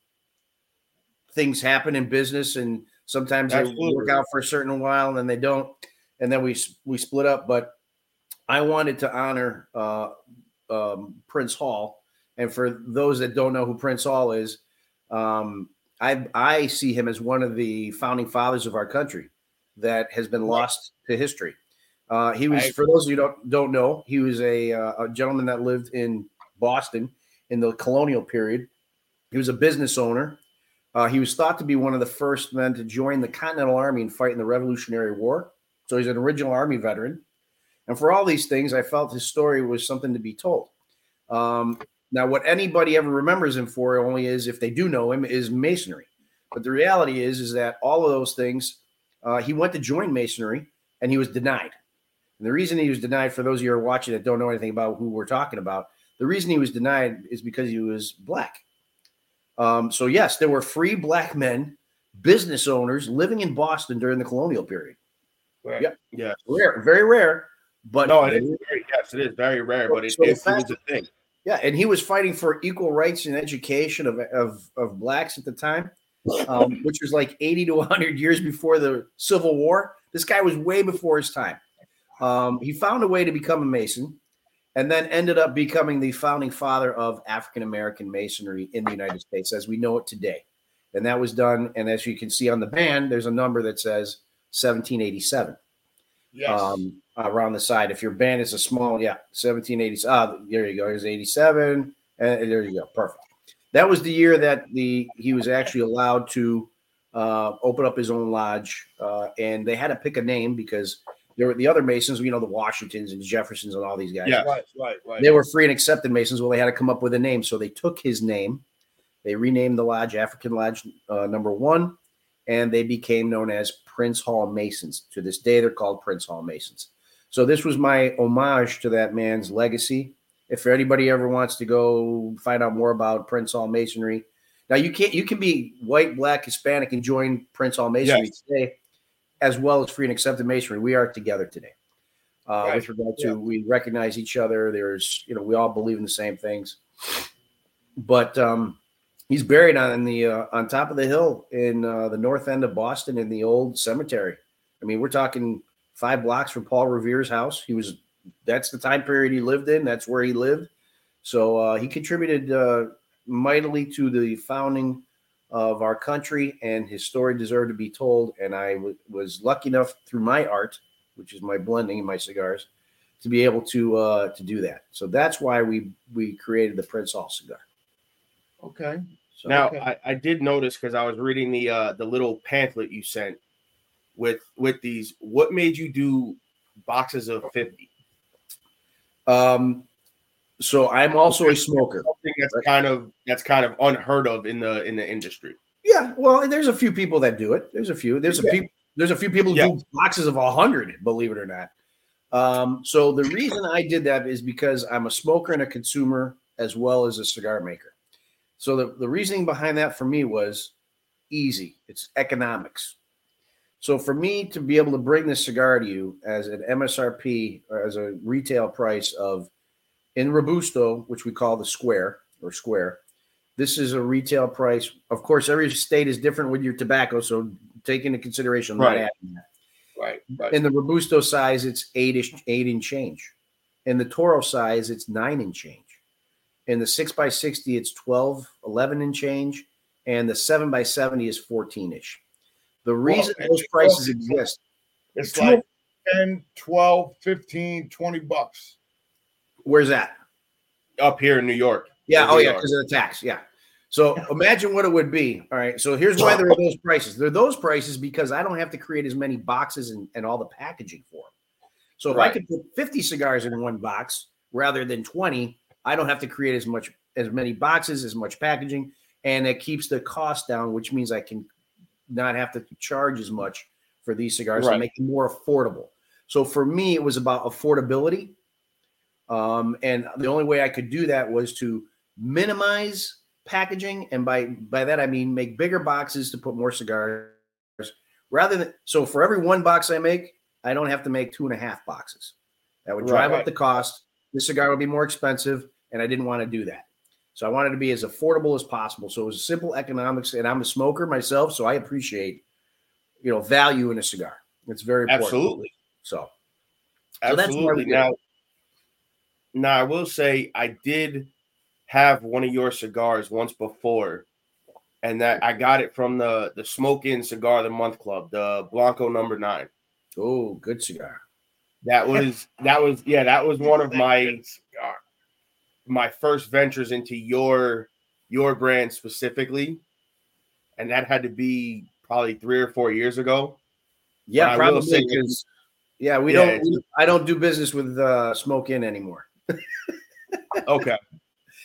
things happen in business, and sometimes they work out for a certain while, and then they don't, and then we we split up. But I wanted to honor uh, um, Prince Hall, and for those that don't know who Prince Hall is, um, I I see him as one of the founding fathers of our country that has been lost to history. Uh, he was, for those of you who don't don't know, he was a, uh, a gentleman that lived in Boston in the colonial period. He was a business owner. Uh, he was thought to be one of the first men to join the Continental Army and fight in the Revolutionary War. So he's an original Army veteran. And for all these things, I felt his story was something to be told. Um, now, what anybody ever remembers him for only is if they do know him is masonry. But the reality is, is that all of those things, uh, he went to join masonry and he was denied. And the reason he was denied, for those of you who are watching that don't know anything about who we're talking about, the reason he was denied is because he was black. Um, so yes, there were free black men, business owners living in Boston during the colonial period. Right. Yep. Yeah. Rare, very rare. But No, it is very, yes, it is very rare, but it, So it, it was a thing. Yeah, and he was fighting for equal rights and education of, of, of blacks at the time, um, which was like 80 to 100 years before the Civil War. This guy was way before his time. Um, he found a way to become a Mason and then ended up becoming the founding father of African American Masonry in the United States as we know it today. And that was done. And as you can see on the band, there's a number that says 1787. Yes. Um, uh, around the side. If your band is a small, yeah, 1780s. Ah, there you go. Here's 87. And there you go. Perfect. That was the year that the he was actually allowed to uh, open up his own lodge, uh, and they had to pick a name because there were the other Masons, you know, the Washingtons and Jeffersons and all these guys. Yeah. Right, right, right. They were free and accepted Masons. Well, they had to come up with a name, so they took his name. They renamed the lodge African Lodge uh, Number One, and they became known as Prince Hall Masons. To this day, they're called Prince Hall Masons. So this was my homage to that man's legacy. If anybody ever wants to go find out more about Prince Hall Masonry, now you can't. You can be white, black, Hispanic, and join Prince Hall Masonry Yes. today, as well as free and accepted Masonry. We are together today. Uh, Right. With regard to Yeah. we recognize each other. There's you know we all believe in the same things. But um, he's buried on the uh, on top of the hill in uh, the north end of Boston in the old cemetery. I mean, we're talking five blocks from Paul Revere's house. He was that's the time period he lived in. That's where he lived. So uh, he contributed uh, mightily to the founding of our country, and his story deserved to be told. And I w- was lucky enough through my art, which is my blending and my cigars, to be able to uh, to do that. So that's why we we created the Prince Hall cigar. Okay. So Now Okay. I, I did notice because I was reading the uh the little pamphlet you sent with with these. What made you do boxes of 50? Um, so I'm also a smoker. Something that's kind of that's kind of unheard of in the in the industry. Yeah, well, and there's a few people that do it. There's a few. There's a few. There's a few people who Yeah. do boxes of a hundred. Believe it or not. Um, so the [clears throat] reason I did that is because I'm a smoker and a consumer as well as a cigar maker. So the, the reasoning behind that for me was easy. It's economics. So for me to be able to bring this cigar to you as an MSRP or as a retail price of in Robusto, which we call the square or square, this is a retail price. Of course, every state is different with your tobacco, so take into consideration. Right. adding that. Right. Right. In the Robusto size, it's eight ish, eight and change. In the Toro size, it's nine and change. In the six by 60, it's 12, 11 and change. And the seven by 70 is 14 ish. The reason and those prices exist, It's like 10, 12, 15, 20 bucks. where's that? Up here in New York. Yeah. Oh, yeah. Because of the tax. Yeah. So imagine what it would be. All right. So here's why there oh are those prices. They're those prices because I don't have to create as many boxes and, and all the packaging for them. So if I could put 50 cigars in one box rather than 20, I don't have to create as much as many boxes, as much packaging, and it keeps the cost down, which means I can not have to charge as much for these cigars Right. to make them more affordable. So for me, it was about affordability. Um, and the only way I could do that was to minimize packaging, and by by that I mean make bigger boxes to put more cigars. Rather than so for every one box I make, I don't have to make two and a half boxes. That would drive Right. up the cost. The cigar would be more expensive, and I didn't want to do that. So I wanted to be as affordable as possible. So it was a simple economics, and I'm a smoker myself, so I appreciate you know value in a cigar. It's very important. Absolutely. So So that's why we Absolutely. did Now, now I will say I did have one of your cigars once before, and that I got it from the the Smoke Inn Cigar of the Month Club, the Blanco Number Nine. oh, good cigar. That was that was yeah that was one of my my first ventures into your your brand specifically, and that had to be probably three or four years ago. Yeah, probably because yeah, we Yeah, don't. we- I don't do business with uh, Smoke Inn anymore. [laughs] Okay,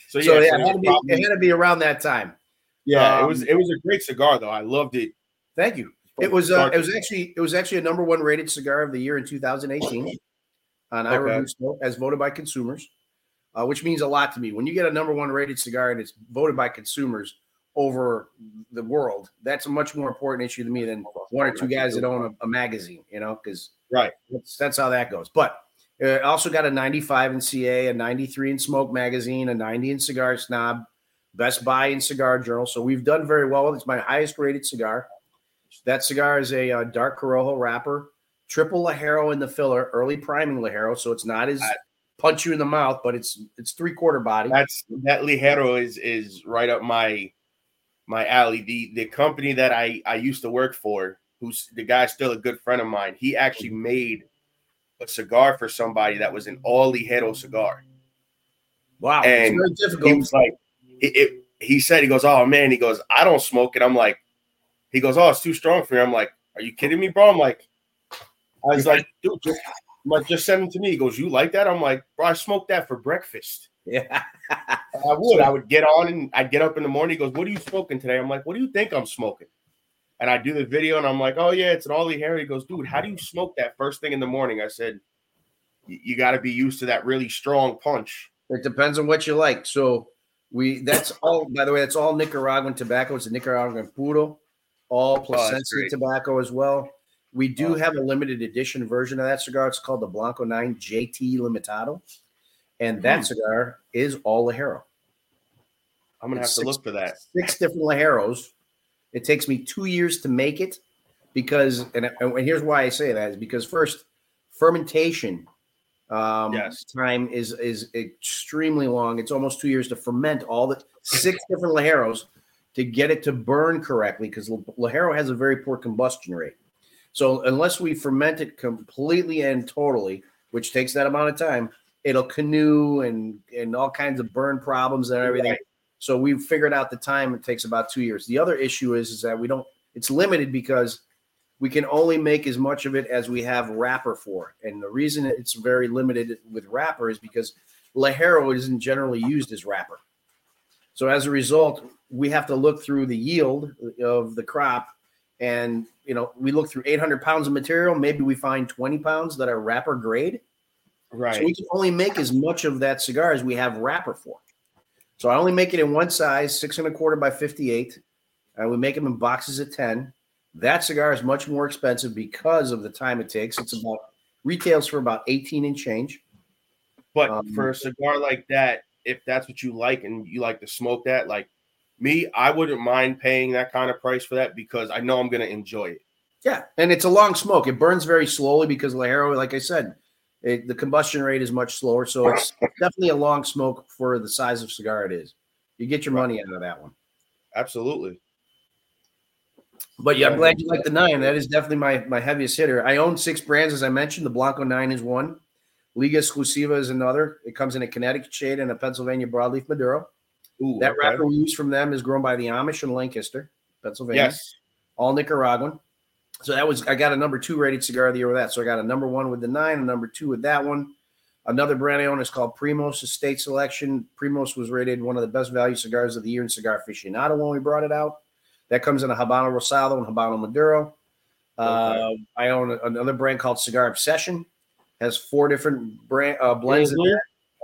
so yeah, So, yeah, so it, it had to be, it had to be around that time. yeah, it um, was it was a great cigar though. I loved it. Thank you. It was uh, it was actually it was actually a number one rated cigar of the year in 2018 on Okay. Ira as voted by consumers, uh, which means a lot to me. When you get a number one rated cigar and it's voted by consumers over the world, that's a much more important issue to me than one or two guys that own a, a magazine. You know, because Right. that's, that's how that goes. But uh, I also got a 95 in CA, a 93 in Smoke Magazine, a 90 in Cigar Snob, Best Buy in Cigar Journal. So we've done very well. It's my highest rated cigar. That cigar is a uh, dark Corojo wrapper, triple Ligero in the filler, early priming Ligero, so it's not as punch you in the mouth, but it's it's three quarter body. That's that Ligero is is right up my my alley. The the company that I I used to work for, who's the guy's still a good friend of mine. He actually made a cigar for somebody that was an all ligero cigar. Wow, And it's very difficult. He was like, it, it, he said, he goes, oh man, he goes, I don't smoke it. I'm like, he goes, oh, it's too strong for me. I'm like, are you kidding me, bro? I'm like, I was like, dude, just, Like, just send them to me. He goes, you like that? I'm like, bro, I smoked that for breakfast. yeah. I would. I would get on and I'd get up in the morning. He goes, What are you smoking today? I'm like, What do you think I'm smoking? And I do the video and I'm like, Oh, yeah, it's an Ollie Harry. He goes, Dude, how do you smoke that first thing in the morning? I said, "You- got to be used to that really strong punch. It depends on what you like. So we that's all by the way, that's all Nicaraguan tobacco. It's a Nicaraguan puro, all oh, Plasencia great. tobacco as well. We do have a limited edition version of that cigar. It's called the Blanco 9 JT Limitado. And that Hmm. cigar is all Ligero. I'm going to have It's to look for that. Six different Ligeros. It takes me two years to make it because, and, and here's why I say that is because first, fermentation um, Yes. time is is extremely long. It's almost two years to ferment all the six [laughs] different ligeros to get it to burn correctly because ligero has a very poor combustion rate. So unless we ferment it completely and totally, which takes that amount of time, it'll canoe and and all kinds of burn problems and everything. So we've figured out the time it takes about two years. The other issue is is that we don't. It's limited because we can only make as much of it as we have wrapper for. And the reason it's very limited with wrapper is because Ligero isn't generally used as wrapper. So as a result, we have to look through the yield of the crop. And, you know, we look through 800 pounds of material. Maybe we find 20 pounds that are wrapper grade. Right. So we can only make as much of that cigar as we have wrapper for. So I only make it in one size, six and a quarter by 58. And we make them in boxes of 10. That cigar is much more expensive because of the time it takes. It's about retails for about 18 and change. But Um, for a cigar like that, if that's what you like and you like to smoke that, like me, I wouldn't mind paying that kind of price for that because I know I'm going to enjoy it. Yeah, and it's a long smoke. It burns very slowly because the Ligero, like I said, it, the combustion rate is much slower. So it's definitely a long smoke for the size of cigar it is. You get your money out of that one. Absolutely. But yeah, I'm glad you like the nine. That is definitely my my heaviest hitter. I own six brands, as I mentioned. The Blanco nine is one. Liga Exclusiva is another. It comes in a Connecticut shade and a Pennsylvania broadleaf Maduro. Ooh, that okay. wrapper we use from them is grown by the Amish in Lancaster, Pennsylvania. Yes. all Nicaraguan. So that was I got a number two rated cigar of the year with that. So I got a number one with the nine, a number two with that one. Another brand I own is called Primos Estate Selection. Primos was rated one of the best value cigars of the year in Cigar Aficionado when we brought it out. That comes in a Habano Rosado and Habano Maduro. Uh, I own another brand called Cigar Obsession. Has four different brand uh, blends in Mhm. there.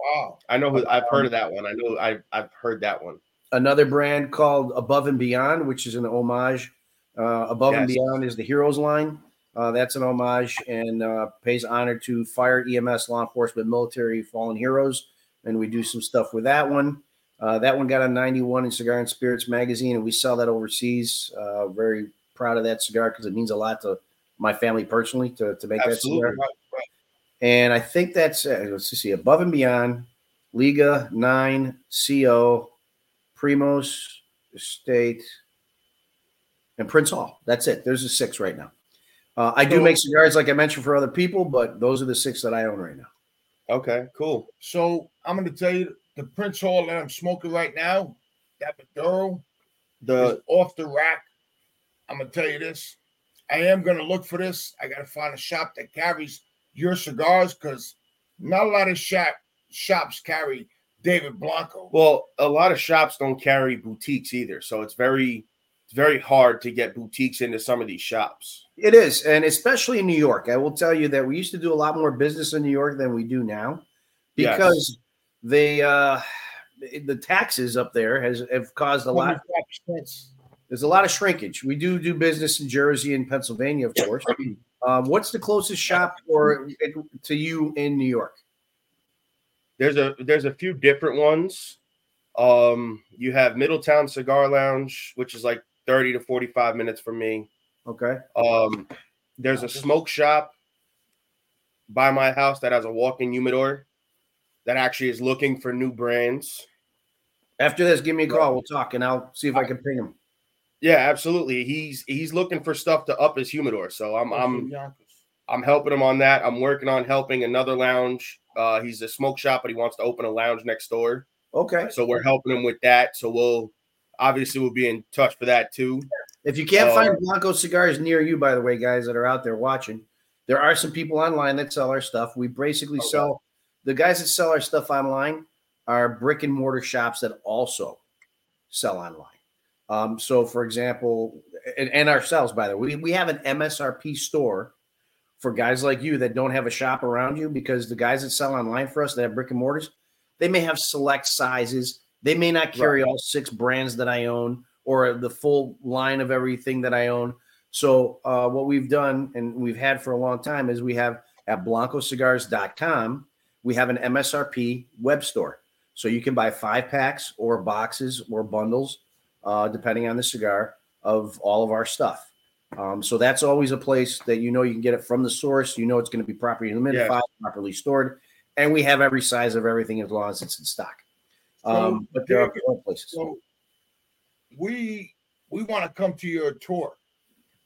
Wow. I know who I've heard of that one. I know I've, I've heard that one. another brand called Above and Beyond, which is an homage. Uh, Above and Beyond is the Heroes line. Uh, that's an homage and uh, pays honor to fire, EMS, law enforcement, military, fallen heroes. And we do some stuff with that one. Uh, that one got a 91 in Cigar and Spirits magazine, and we sell that overseas. Uh, very proud of that cigar because it means a lot to my family personally to, to make that Absolutely. cigar. And I think that's uh, let's see above and beyond Liga nine CO Primos Estate and Prince Hall. That's it. There's the six right now. Uh, I do make cigars like I mentioned for other people, but those are the six that I own right now. Okay, cool. So I'm going to tell you the Prince Hall that I'm smoking right now, that Maduro is The off the rack. I'm going to tell you this. I am going to look for this. I got to find a shop that carries your cigars because not a lot of shop shops carry David Blanco. well, a lot of shops don't carry boutiques either, so it's very it's very hard to get boutiques into some of these shops. It is, and especially in New York. I will tell you that we used to do a lot more business in New York than we do now Yes. because they uh the taxes up there has have caused a lot 25%. There's a lot of shrinkage. We do do business in Jersey and Pennsylvania, of course. Um, what's the closest shop or to you in New York? There's a there's a few different ones. Um, you have Middletown Cigar Lounge, which is like 30 to 45 minutes from me. Okay. Um, there's a smoke shop by my house that has a walk-in humidor that actually is looking for new brands. After this, give me a call. We'll talk, and I'll see if I can ping him. Yeah, absolutely. He's he's looking for stuff to up his humidor. So I'm I'm I'm helping him on that. I'm working on helping another lounge. Uh, he's a smoke shop, but he wants to open a lounge next door. Okay. So we're helping him with that. So we'll obviously we'll be in touch for that too. If you can't Uh, find Blanco cigars near you, by the way, guys that are out there watching, there are some people online that sell our stuff. We basically Okay. sell the guys that sell our stuff online are brick and mortar shops that also sell online. Um, so, for example, and, and ourselves, by the way, we, we have an MSRP store for guys like you that don't have a shop around you because the guys that sell online for us that have brick and mortars, they may have select sizes. They may not carry all six brands that I own or the full line of everything that I own. So, uh, what we've done and we've had for a long time is we have at blancocigars.com, we have an MSRP web store. So you can buy five packs or boxes or bundles, uh, depending on the cigar, of all of our stuff. Um, so that's always a place that you know you can get it from the source. You know it's going to be properly humidified, properly stored, and we have every size of everything as long as it's in stock. Um, but there are places. So we we want to come to your tour.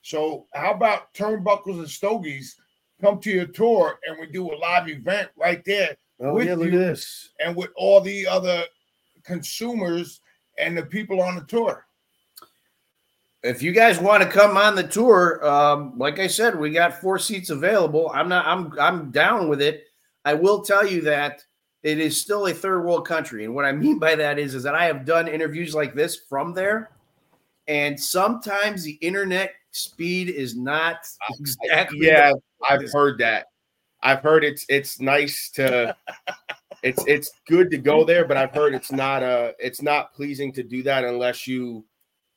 So how about turnbuckles and stogies come to your tour and we do a live event right there Oh with yeah, look you at this. and with all the other consumers and the people on the tour. if you guys want to come on the tour, um, like I said, we got four seats available. I'm not. I'm. I'm down with it. I will tell you that it is still a third world country, and what I mean by that is, is that I have done interviews like this from there, and sometimes the internet speed is not exactly. Yeah, I've heard that. I've heard it's it's nice to it's it's good to go there, but I've heard it's not uh it's not pleasing to do that unless you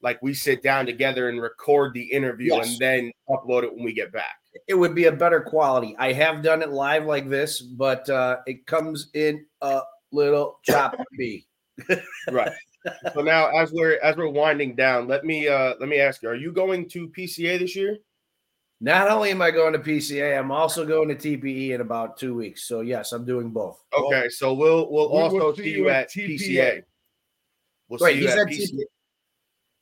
like we sit down together and record the interview Yes. and then upload it when we get back. it would be a better quality. I have done it live like this, but uh, it comes in a little choppy. [laughs] Right. so now as we're as we're winding down, let me uh let me ask you, are you going to PCA this year? Not only am I going to PCA, I'm also going to TPE in about two weeks. So yes, I'm doing both. Okay, so we'll we'll we also see see you you at at TPA. PCA. We'll Wait, see he you said at PCA. TPA.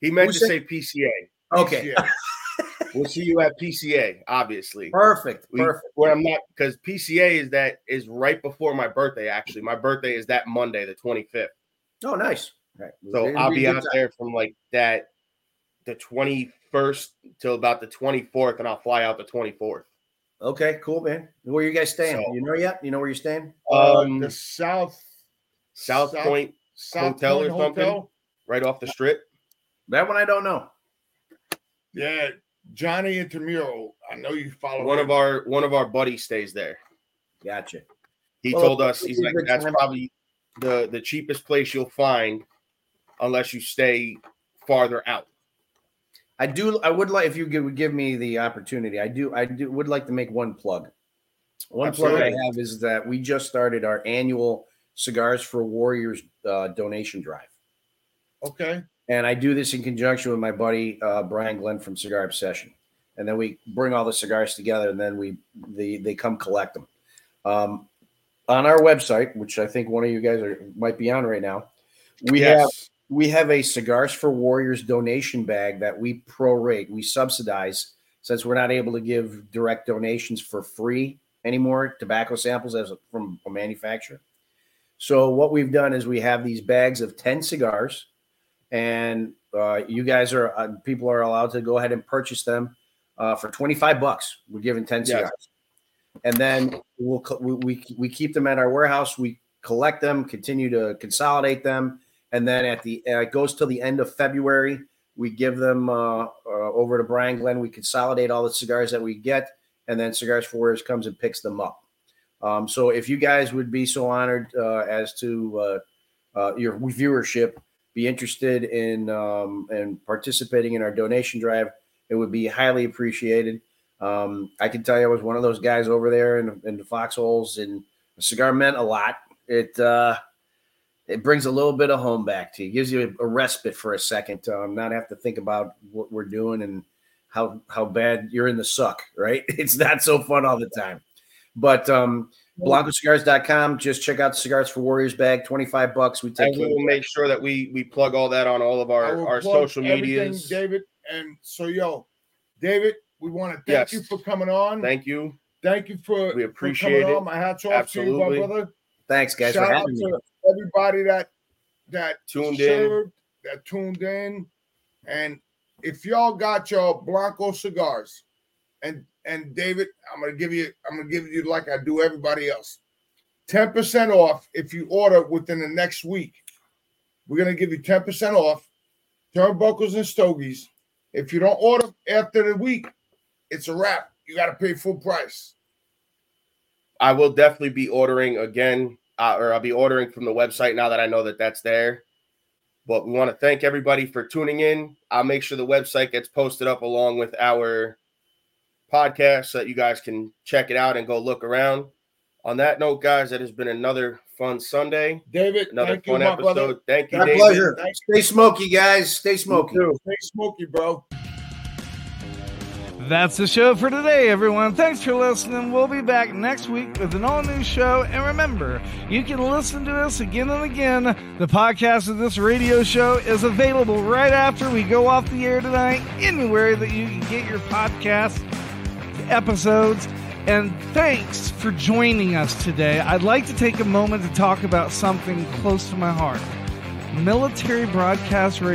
He meant Who to said- say PCA. Okay, Yeah. [laughs] We'll see you at PCA, obviously. perfect, We, perfect. where I'm not because PCA is that is right before my birthday. Actually, my birthday is that Monday, the 25th. Oh, nice. Right. So I'll be out time. there from like that, the 21st till about the 24th, and I'll fly out the 24th. Okay, cool, man. Where you guys staying? So- you know yet? You know where you're staying? Um, Uh, the South South South- Point, South Hotel Point or something? right off the strip. That one I don't know. Yeah, Johnny Intramural. I know you follow One him. of our one of our buddies stays there. Gotcha. He Well, told us he's like that's time. probably the the cheapest place you'll find unless you stay farther out. I do. I would like if you would give me the opportunity. I do. I do would like to make one plug. One plug I have is that we just started our annual Cigars for Warriors uh, donation drive. Okay. And I do this in conjunction with my buddy uh, Brian Glynn from Cigar Obsession. And then we bring all the cigars together, and then we they they come collect them. Um, on our website, which I think one of you guys are might be on right now, we have Yes. We have a Cigars for Warriors donation bag that we prorate, we subsidize since we're not able to give direct donations for free anymore, tobacco samples as a, from a manufacturer. So what we've done is we have these bags of 10 cigars and uh, you guys are uh, people are allowed to go ahead and purchase them uh, for 25 bucks. We're giving 10 Yes. cigars. And then we'll we, we we keep them at our warehouse. We collect them, continue to consolidate them, and then at the uh, it goes till the end of February. We give them uh, uh, over to Brian Glynn. We consolidate all the cigars that we get, and then Cigars for Warriors comes and picks them up. Um, so if you guys would be so honored uh, as to uh, uh, your viewership, be interested in um, in participating in our donation drive, it would be highly appreciated. Um, I can tell you, I was one of those guys over there in, in the foxholes, and a cigar meant a lot. It uh, it brings a little bit of home back to you, gives you a, respite for a second, um, not have to think about what we're doing and how how bad you're in the suck. Right? [laughs] It's not so fun all the time. But um, BlancoCigars.com, just check out the Cigars for Warriors bag, twenty five bucks. We take And we care will of make sure that we we plug all that on all of our our social everything, medias. David. And so, yo, David, we want to thank Yes. you for coming on. Thank you. thank you for We for appreciate coming it. on. My hats off Absolutely. to you, my brother. Thanks, guys, Shout for out having me. to everybody that that Tuned in. that tuned in, and if y'all got your Blanco cigars, and and David, I'm gonna give you, I'm gonna give you like I do everybody else, ten percent off if you order within the next week. We're gonna give you ten percent off turnbuckles and stogies. If you don't order after the week, it's a wrap. You got to pay full price. I will definitely be ordering again, uh, or I'll be ordering from the website now that I know that that's there. But we want to thank everybody for tuning in. I'll make sure the website gets posted up along with our podcast so that you guys can check it out and go look around. On that note, guys, that has been another fun Sunday. David, Another thank you, fun my episode. brother. Thank you, My David. pleasure. Thank Stay smoky, guys. Stay smoky. Stay smoky, bro. That's the show for today, everyone. Thanks for listening. We'll be back next week with an all new show. And remember, you can listen to us again and again. The podcast of this radio show is available right after we go off the air tonight, anywhere that you can get your podcast episodes. And thanks for joining us today. I'd like to take a moment to talk about something close to my heart military broadcast radio.